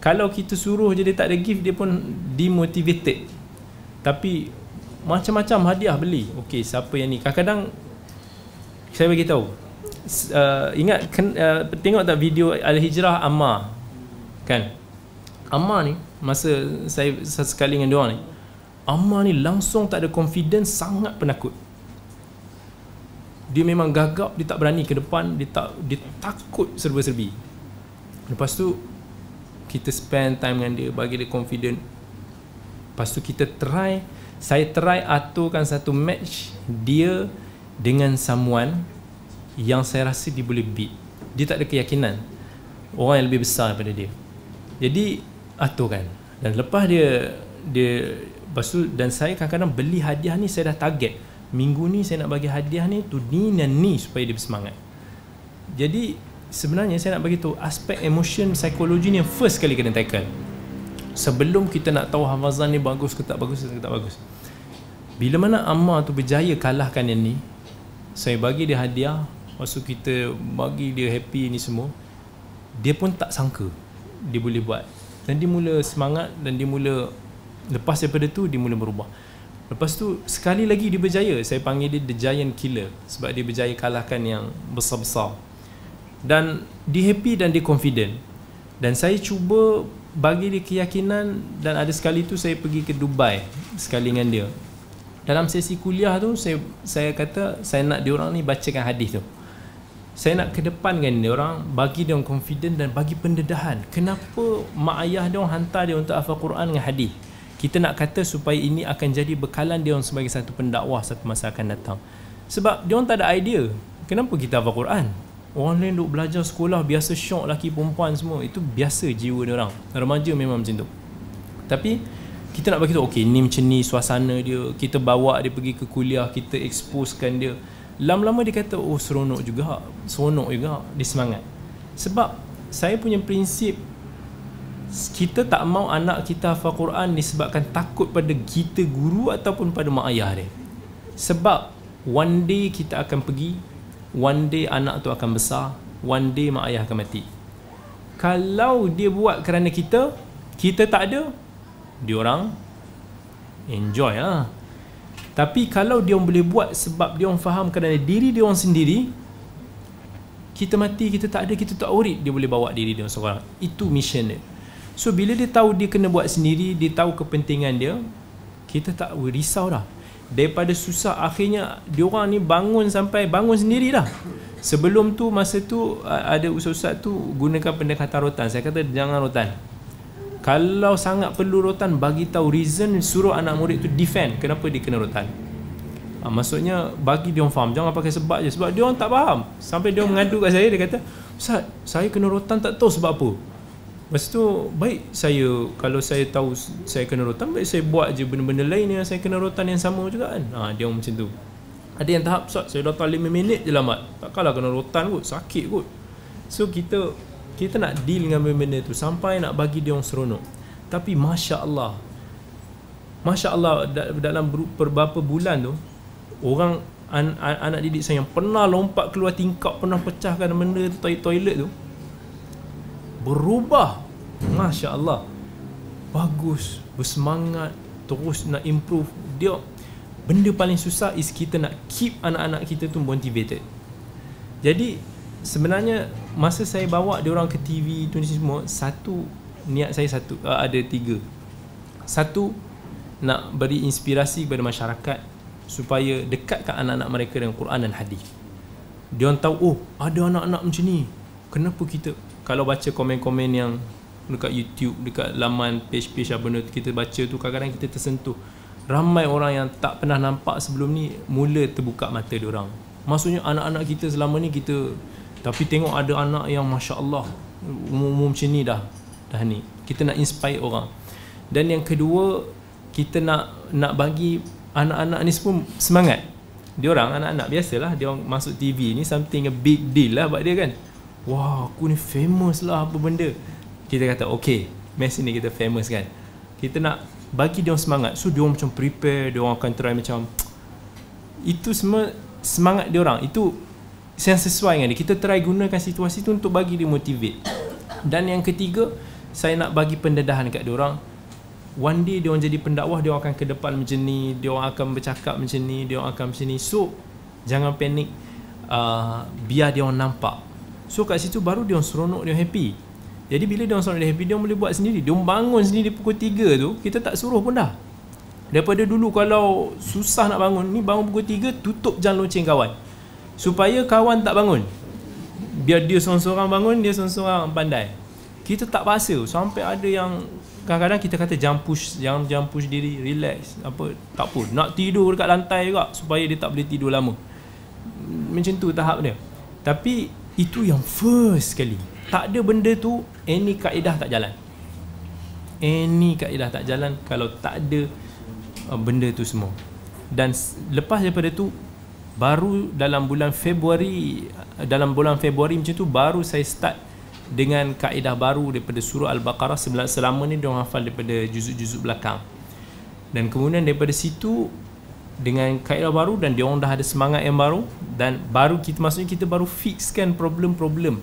Kalau kita suruh je dia tak ada gift dia pun demotivated. Tapi macam-macam hadiah beli. Okey siapa yang ni? Kadang-kadang saya bagi tahu uh, ingat ken, uh, tengok tak video al-hijrah amma? Kan? Amma ni masa saya sekali dengan dia ni amma ni langsung tak ada confidence sangat penakut. Dia memang gagap dia tak berani ke depan dia tak dia takut serba-serbi. Lepas tu kita spend time dengan dia bagi dia confident. Lepas tu kita try saya try aturkan satu match dia dengan someone yang saya rasa dia boleh beat. Dia tak ada keyakinan. Orang yang lebih besar daripada dia. Jadi aturkan. Dan lepas dia dia lepas tu dan saya kadang-kadang beli hadiah ni saya dah target. Minggu ni saya nak bagi hadiah ni tu ni dan ni supaya dia bersemangat. Jadi sebenarnya saya nak bagi tu aspek emotion psikologi ni yang first kali kena tackle. Sebelum kita nak tahu hafazan ni bagus ke tak bagus ke tak bagus. Bila mana Ammar tu berjaya kalahkan yang ni saya bagi dia hadiah Lepas kita bagi dia happy ni semua Dia pun tak sangka Dia boleh buat. Dan dia mula semangat Dan dia mula Lepas daripada tu Dia mula berubah. Lepas tu sekali lagi dia berjaya. Saya panggil dia The Giant Killer Sebab dia berjaya kalahkan yang besar-besar. Dan dia happy dan dia confident. Dan saya cuba bagi dia keyakinan Dan ada sekali tu saya pergi ke Dubai Sekali dengan dia. Dalam sesi kuliah tu Saya saya kata Saya nak dia orang ni bacakan hadis tu saya nak kedepankan dia orang bagi dia orang confident dan bagi pendedahan. Kenapa mak ayah dia orang hantar dia untuk hafal Quran dengan hadis? Kita nak kata supaya ini akan jadi bekalan dia orang sebagai satu pendakwah satu masa akan datang. Sebab dia orang tak ada idea kenapa kita hafal Quran? Orang lain duk belajar sekolah biasa syok laki perempuan semua. Itu biasa jiwa dia orang. Remaja memang macam tu. Tapi kita nak bagi tahu okey ni macam ni suasana dia, kita bawa dia pergi ke kuliah, kita exposekan dia. Lama-lama dia kata oh seronok juga, seronok juga, dia semangat. Sebab saya punya prinsip kita tak mau anak kita hafal Quran disebabkan takut pada kita guru ataupun pada mak ayah dia. Sebab one day kita akan pergi, one day anak tu akan besar, one day mak ayah akan mati. Kalau dia buat kerana kita, kita tak ada, dia orang enjoy lah. Tapi kalau dia boleh buat sebab dia faham kerana diri dia orang sendiri, kita mati, kita tak ada, kita tak worried, dia boleh bawa diri dia seorang. Itu mission dia. So bila dia tahu dia kena buat sendiri, dia tahu kepentingan dia, kita tak risau dah. Daripada susah akhirnya dia orang ni bangun sampai bangun sendiri dah. Sebelum tu masa tu ada ustaz-ustaz tu gunakan pendekatan rotan. Saya kata jangan rotan. Kalau sangat perlu rotan bagi tahu reason suruh anak murid tu defend kenapa dia kena rotan. Ha, maksudnya bagi dia orang faham jangan pakai sebab je sebab dia orang tak faham. Sampai dia orang mengadu kat saya dia kata, "Ustaz, saya kena rotan tak tahu sebab apa." Lepas tu baik saya kalau saya tahu saya kena rotan baik saya buat je benda-benda lain yang saya kena rotan yang sama juga kan. Ha dia macam tu. Ada yang tahap Ustaz saya rotan 5 minit je lambat. Takkanlah kena rotan kot, sakit kot. So kita kita nak deal dengan benda-benda tu sampai nak bagi dia orang seronok. Tapi masya-Allah. Masya-Allah dalam beberapa bulan tu orang an, an, anak didik saya yang pernah lompat keluar tingkap, pernah pecahkan benda tu toilet tu berubah Masya Allah bagus bersemangat terus nak improve dia benda paling susah is kita nak keep anak-anak kita tu motivated jadi sebenarnya masa saya bawa dia orang ke TV tu ni semua satu niat saya satu uh, ada tiga satu nak beri inspirasi kepada masyarakat supaya dekatkan anak-anak mereka dengan Quran dan hadis dia orang tahu oh ada anak-anak macam ni kenapa kita kalau baca komen-komen yang dekat YouTube, dekat laman page-page apa benda kita baca tu kadang-kadang kita tersentuh. Ramai orang yang tak pernah nampak sebelum ni mula terbuka mata dia orang. Maksudnya anak-anak kita selama ni kita tapi tengok ada anak yang masya-Allah umur-umur macam ni dah. Dah ni. Kita nak inspire orang. Dan yang kedua kita nak nak bagi anak-anak ni semua semangat. Dia orang anak-anak biasalah dia orang masuk TV ni something a big deal lah buat dia kan. Wah aku ni famous lah apa benda Kita kata okay Mes ni kita famous kan Kita nak bagi dia semangat So dia macam prepare Dia akan try macam Itu semua Semangat dia orang Itu Yang sesuai dengan dia Kita try gunakan situasi tu Untuk bagi dia motivate Dan yang ketiga Saya nak bagi pendedahan kat orang One day dia orang jadi pendakwah Dia akan ke depan macam ni Dia orang akan bercakap macam ni Dia orang akan macam ni So Jangan panik uh, Biar dia orang nampak So kat situ baru dia orang seronok dia happy. Jadi bila dia orang seronok dia happy dia boleh buat sendiri. Dia bangun sendiri pukul 3 tu, kita tak suruh pun dah. Daripada dulu kalau susah nak bangun, ni bangun pukul 3 tutup jam loceng kawan. Supaya kawan tak bangun. Biar dia seorang-seorang bangun, dia seorang-seorang pandai. Kita tak paksa sampai ada yang kadang-kadang kita kata jam push, jam jam push diri, relax, apa tak pun. Nak tidur dekat lantai juga supaya dia tak boleh tidur lama. Macam tu tahap dia. Tapi itu yang first sekali Tak ada benda tu Any kaedah tak jalan Any kaedah tak jalan Kalau tak ada uh, Benda tu semua Dan lepas daripada tu Baru dalam bulan Februari Dalam bulan Februari macam tu Baru saya start Dengan kaedah baru Daripada surah Al-Baqarah Selama ni dia hafal daripada Juzuk-juzuk belakang. Dan kemudian daripada situ dengan kaedah baru dan dia orang dah ada semangat yang baru dan baru kita maksudnya kita baru fixkan problem-problem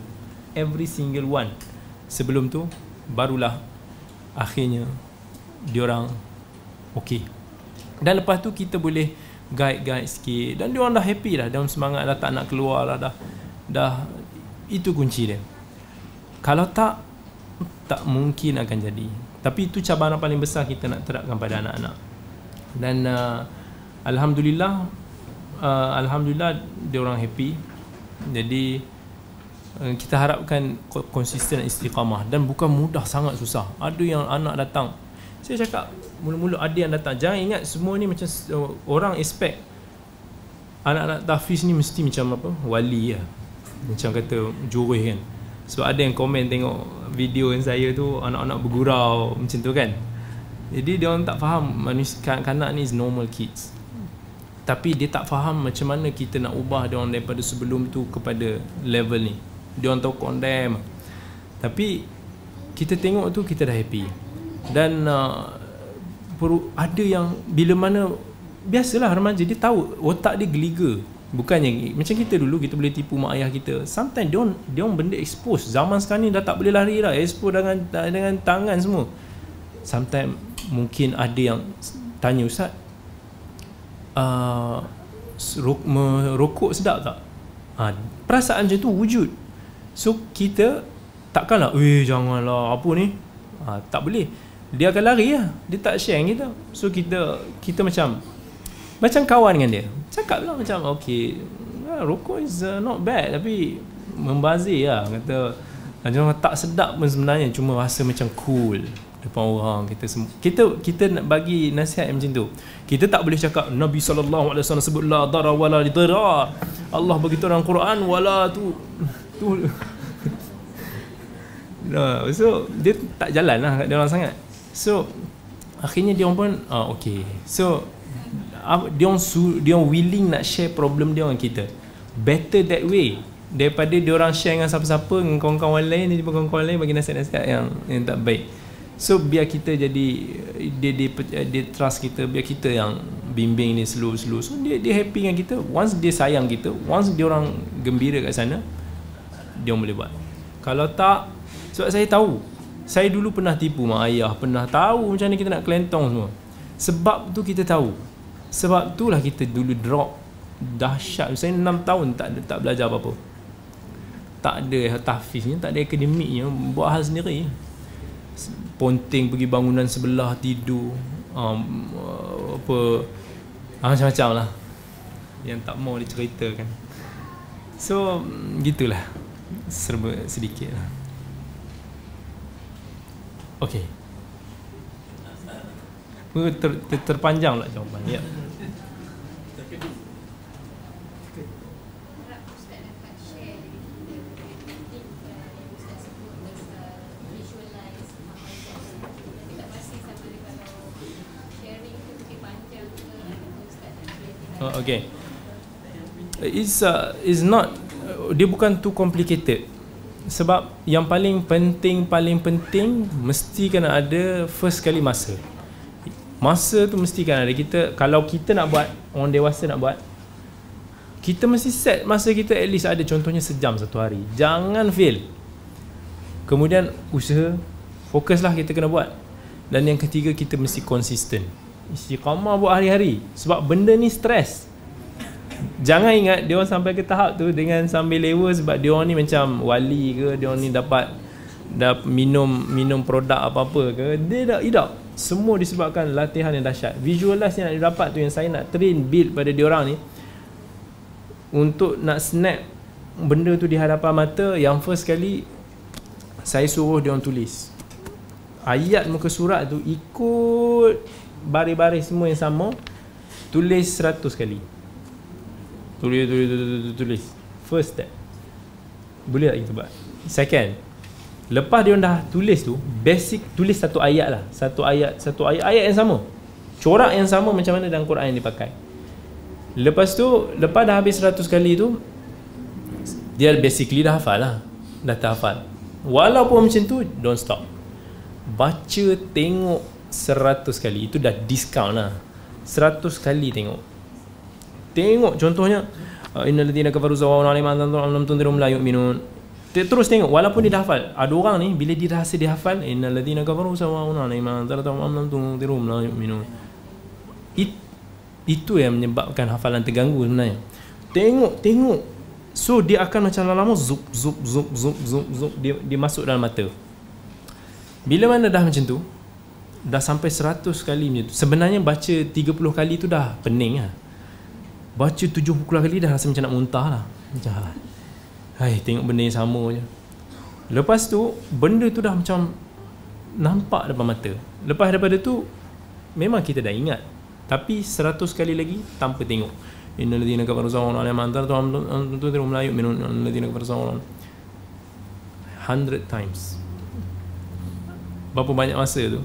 every single one. Sebelum tu barulah akhirnya dia orang okey dan lepas tu kita boleh guide-guide sikit. Dan dia orang dah happy dah. Dalam semangat dah tak nak keluar lah dah. Dah itu kunci dia. Kalau tak tak mungkin akan jadi. Tapi itu cabaran paling besar kita nak terapkan pada anak-anak. Dan uh, Alhamdulillah uh, Alhamdulillah dia orang happy. Jadi uh, kita harapkan konsisten istiqamah. Dan bukan mudah sangat susah. Ada yang anak datang Saya cakap mula-mula ada yang datang Jangan ingat semua ni macam uh, orang expect Anak-anak tahfiz ni mesti macam apa Wali lah Macam kata jurih kan Sebab ada yang komen tengok video yang saya tu Anak-anak bergurau macam tu kan Jadi dia orang tak faham manusia kanak-kanak ni is normal kids. Tapi dia tak faham macam mana kita nak ubah dia orang daripada sebelum tu kepada level ni. Dia orang tahu condemn. Tapi kita tengok tu kita dah happy. Dan uh, ada yang bila mana biasalah remaja dia tahu otak dia geliga. Bukannya macam kita dulu kita boleh tipu mak ayah kita. Sometimes dia dia benda expose. Zaman sekarang ni dah tak boleh lari dah. Expose dengan dengan tangan semua. Sometimes mungkin ada yang tanya ustaz uh, ro- merokok sedap tak? Ha, perasaan macam tu wujud. So kita takkanlah, eh janganlah apa ni? Ha, tak boleh. Dia akan lari lah. Dia tak share dengan kita. So kita kita macam macam kawan dengan dia. Cakap lah macam okay, uh, rokok is uh, not bad tapi membazir lah kata macam tak sedap pun sebenarnya cuma rasa macam cool depan orang kita semua kita kita nak bagi nasihat yang macam tu kita tak boleh cakap Nabi wasallam sebut la dara wala lidara Allah beritahu dalam Quran wala tu tu nah, so dia tak jalan lah kat dia orang sangat so akhirnya dia pun ah, okay so dia orang su, dia willing nak share problem dia dengan kita better that way daripada dia orang share dengan siapa-siapa dengan kawan-kawan lain jumpa kawan-kawan lain bagi nasihat-nasihat yang yang tak baik So biar kita jadi dia dia dia trust kita, biar kita yang bimbing ni slow slow. So dia dia happy dengan kita. Once dia sayang kita, once dia orang gembira kat sana, dia boleh buat. Kalau tak sebab saya tahu. Saya dulu pernah tipu mak ayah, pernah tahu macam mana kita nak kelentong semua. Sebab tu kita tahu. Sebab itulah kita dulu drop dahsyat. Saya 6 tahun tak tak belajar apa-apa. Tak ada tahfiznya, tak ada akademiknya, buat hal sendiri ponting pergi bangunan sebelah tidur um, apa uh, macam-macam lah yang tak mau diceritakan so gitulah serba sedikit lah Okay ter, ter, terpanjang lah jawapan ya. Oh, okay. It's uh, is not uh, dia bukan too complicated. Sebab yang paling penting paling penting mesti kena ada first kali masa. Masa tu mesti kan ada kita kalau kita nak buat orang dewasa nak buat kita mesti set masa kita at least ada contohnya sejam satu hari. Jangan fail. Kemudian usaha fokuslah kita kena buat. Dan yang ketiga kita mesti konsisten istiqamah buat hari-hari sebab benda ni stres jangan ingat dia orang sampai ke tahap tu dengan sambil lewa sebab dia orang ni macam wali ke dia orang ni dapat dah minum minum produk apa-apa ke dia tak tidak semua disebabkan latihan yang dahsyat. Visualize yang nak dapat tu yang saya nak train build pada dia orang ni untuk nak snap benda tu di hadapan mata yang first kali saya suruh dia orang tulis. Ayat muka surat tu ikut baris-baris semua yang sama tulis 100 kali tulis tulis tulis tulis, first step. Boleh tak kita buat? Second lepas dia dah tulis tu basic tulis satu ayat lah. Satu ayat satu ayat ayat yang sama. Corak yang sama macam mana dalam Quran yang dipakai. Lepas tu lepas dah habis 100 kali tu dia basically dah hafal lah. Dah terhafal. Walaupun macam tu don't stop. Baca tengok Seratus kali itu dah discount lah. Seratus kali tengok tengok contohnya uh, innal ladzina kafaru sawa'un 'alaihim anzartum tunzirum la yu'minun. Terus tengok walaupun dia hafal ada orang ni bila dia rasa dia hafal innal ladzina kafaru sawa'un 'alaihim anzartum tunzirum la yu'minun. It, itu yang menyebabkan hafalan terganggu sebenarnya. Tengok tengok. So dia akan macam lama zup zup zup zup zup zup dia, dia masuk dalam mata. Bila mana dah macam tu dah sampai 100 kali macam tu. Sebenarnya baca 30 kali tu dah pening lah. Baca 70 kali dah rasa macam nak muntah lah. Macam hai tengok benda yang sama je. Lepas tu benda tu dah macam nampak depan mata. Lepas daripada tu memang kita dah ingat. Tapi 100 kali lagi tanpa tengok. Innal ladzina kafaru sawa'un 'alaihim anzartum am tunzirum la yu'minun innal ladzina kafaru sawa'un 100 times. Berapa banyak masa tu?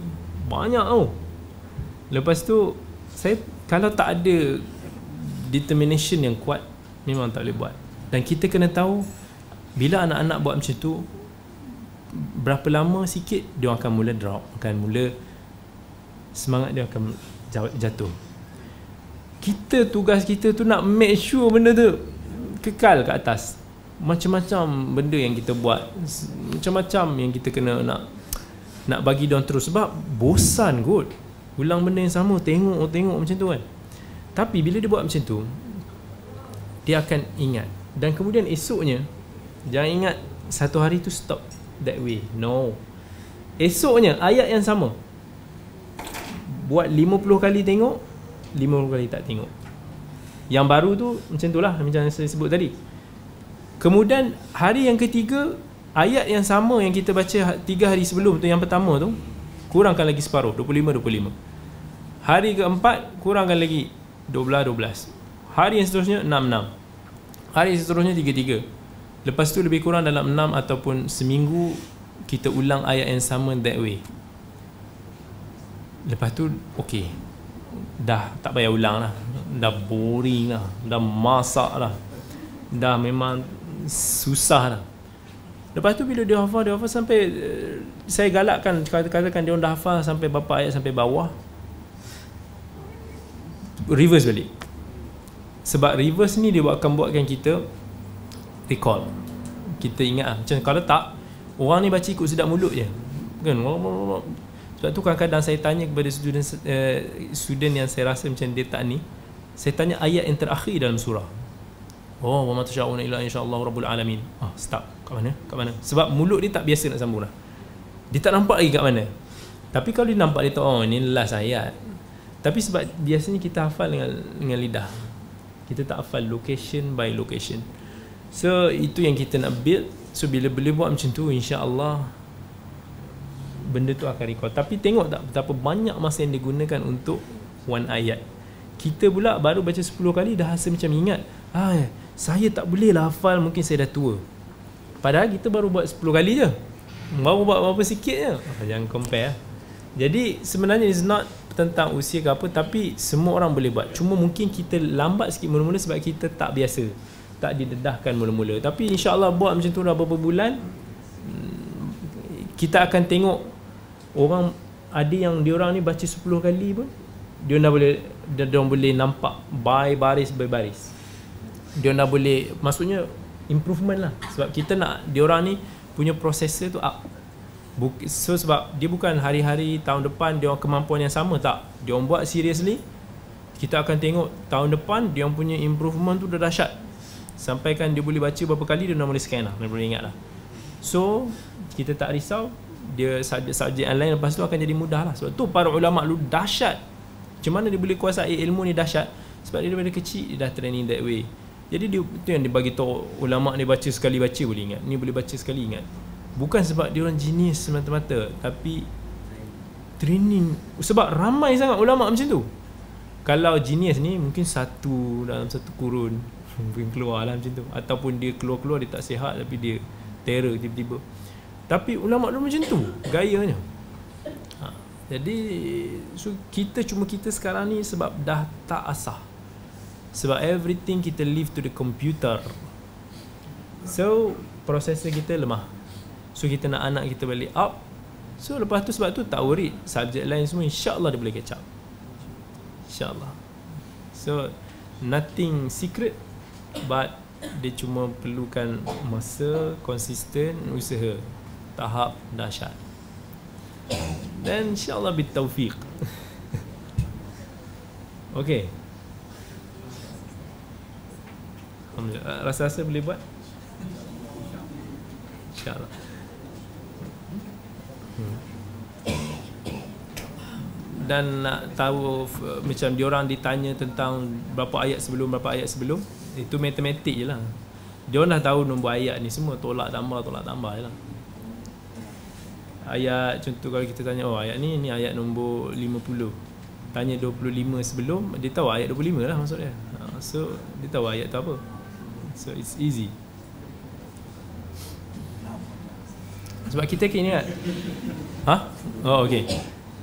banyak tau Lepas tu saya kalau tak ada determination yang kuat memang tak boleh buat. Dan kita kena tahu bila anak-anak buat macam tu berapa lama sikit dia akan mula drop, akan mula semangat dia akan jatuh. Kita tugas kita tu nak make sure benda tu kekal kat atas. Macam-macam benda yang kita buat, macam-macam yang kita kena nak nak bagi dia terus sebab bosan kot. Ulang benda yang sama, tengok tengok macam tu kan. Tapi bila dia buat macam tu, dia akan ingat dan kemudian esoknya jangan ingat satu hari tu stop that way. No. Esoknya ayat yang sama. Buat 50 kali tengok, 50 kali tak tengok. Yang baru tu macam tu lah macam yang saya sebut tadi. Kemudian hari yang ketiga ayat yang sama yang kita baca ha- tiga hari sebelum tu yang pertama tu kurangkan lagi separuh 25 25. Hari keempat kurangkan lagi 12 12. Hari yang seterusnya 6 6. Hari yang seterusnya 3 3. Lepas tu lebih kurang dalam 6 ataupun seminggu kita ulang ayat yang sama that way. Lepas tu okey. Dah tak payah ulang lah. Dah boring lah. Dah masak lah. Dah memang susah lah. Lepas tu bila dia hafal, dia hafal sampai uh, saya galakkan kata- katakan dia orang dah hafal sampai berapa ayat sampai bawah. Reverse balik. Sebab reverse ni dia akan buatkan kita recall. Kita ingat ah. Macam kalau tak orang ni baca ikut sedap mulut je. Kan? Sebab tu kadang-kadang saya tanya kepada student uh, student yang saya rasa macam dia tak ni, saya tanya ayat yang terakhir dalam surah. Oh, wa ma tasyauna illa insyaallah rabbul alamin. Ah, stop. Kat mana? Kat mana? Sebab mulut dia tak biasa nak sambung dah. Dia tak nampak lagi kat mana. Tapi kalau dia nampak dia tahu oh ni last ayat. Tapi sebab biasanya kita hafal dengan dengan lidah. Kita tak hafal location by location. So itu yang kita nak build. So bila boleh buat macam tu insya-Allah benda tu akan recall. Tapi tengok tak betapa banyak masa yang digunakan untuk one ayat. Kita pula baru baca 10 kali dah rasa macam ingat. Ah, saya tak boleh lah hafal mungkin saya dah tua. Padahal kita baru buat 10 kali je. Baru buat berapa sikit je. Jangan compare. Jadi sebenarnya it's not tentang usia ke apa tapi semua orang boleh buat. Cuma mungkin kita lambat sikit mula-mula sebab kita tak biasa. Tak didedahkan mula-mula. Tapi insya-Allah buat macam tu dah beberapa bulan hmm, kita akan tengok orang ada yang diorang ni baca 10 kali pun dia dah boleh dia, orang boleh nampak by baris by baris. Dia dah boleh maksudnya improvement lah sebab kita nak diorang ni punya processor tu up. Buk, so sebab dia bukan hari-hari tahun depan dia orang kemampuan yang sama tak. Dia orang buat seriously kita akan tengok tahun depan dia orang punya improvement tu dah dahsyat. Sampaikan dia boleh baca berapa kali dia dah boleh scan lah, dia boleh ingat lah. So kita tak risau dia subjek-subjek yang lain lepas tu akan jadi mudah lah sebab tu para ulama lu dahsyat macam mana dia boleh kuasai ilmu ni dahsyat sebab dia daripada kecil dia dah training that way jadi dia tu yang dia bagi tahu ulama ni baca sekali baca boleh ingat ni boleh baca sekali ingat bukan sebab dia orang genius semata-mata tapi training sebab ramai sangat ulama macam tu. Kalau genius ni mungkin satu dalam satu kurun mungkin keluar lah macam tu. Ataupun dia keluar-keluar dia tak sihat tapi dia terror tiba-tiba. Tapi ulama dulu macam tu gayanya. Ha. jadi so kita cuma kita sekarang ni sebab dah tak asah. Sebab everything kita leave to the computer. So prosesor kita lemah so kita nak anak kita balik up. So lepas tu sebab tu tak worried subjek lain semua insyaAllah dia boleh catch up. insyaAllah. So nothing secret but dia cuma perlukan masa konsisten usaha tahap dahsyat. Dan insyaAllah bitaufiq. Okay. Alhamdulillah. Rasa-rasa boleh buat? InsyaAllah Dan nak tahu f- Macam diorang ditanya tentang Berapa ayat sebelum Berapa ayat sebelum Itu matematik je lah. Diorang dah tahu nombor ayat ni semua Tolak tambah Tolak tambah je lah. Ayat contoh kalau kita tanya oh ayat ni ni ayat nombor 50 tanya 25 sebelum dia tahu ayat 25 lah maksud dia. Ha, so dia tahu ayat tu apa. So it's easy. Sebab kita kini kan ha? Oh okey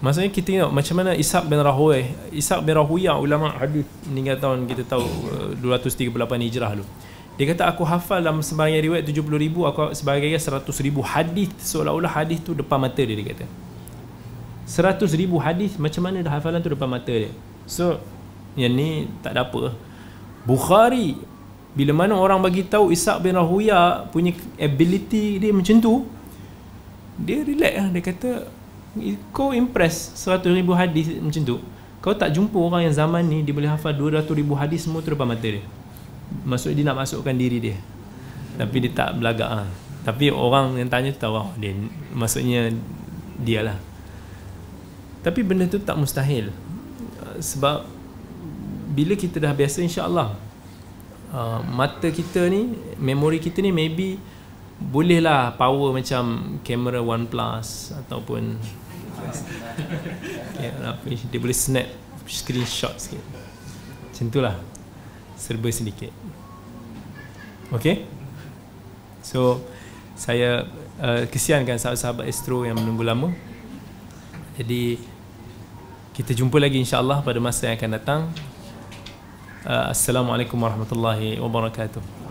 Maksudnya kita tengok macam mana Ishaq bin Rahuwai Ishaq bin Rahuya ulama hadis meninggal tahun kita tahu uh, 238 Hijrah tu. Dia kata aku hafal dalam sebahagian riwayat 70 ribu Aku sebahagian 100 ribu hadis. Seolah-olah hadis tu depan mata dia dia kata. 100 ribu hadis macam mana dah hafalan tu depan mata dia? So yang ni tak ada apa. Bukhari bila mana orang bagi tahu Ishaq bin Rahuya punya ability dia macam tu dia relax lah. Dia kata kau impress 100 ribu hadis macam tu. Kau tak jumpa orang yang zaman ni dia boleh hafal 200 ribu hadis semua tu depan mata dia. Maksud dia nak masukkan diri dia. Tapi dia tak belagak lah. tapi orang yang tanya tu tahu oh, dia maksudnya dia lah tapi benda tu tak mustahil. Sebab bila kita dah biasa insyaAllah uh, mata kita ni memori kita ni maybe bolehlah power macam kamera OnePlus ataupun apa, dia boleh snap screenshot sikit. Macam tu lah. Serba sedikit. Ok? So saya uh, kesiankan sahabat-sahabat Astro yang menunggu lama. Jadi kita jumpa lagi insyaAllah pada masa yang akan datang. Uh, Assalamualaikum warahmatullahi wabarakatuh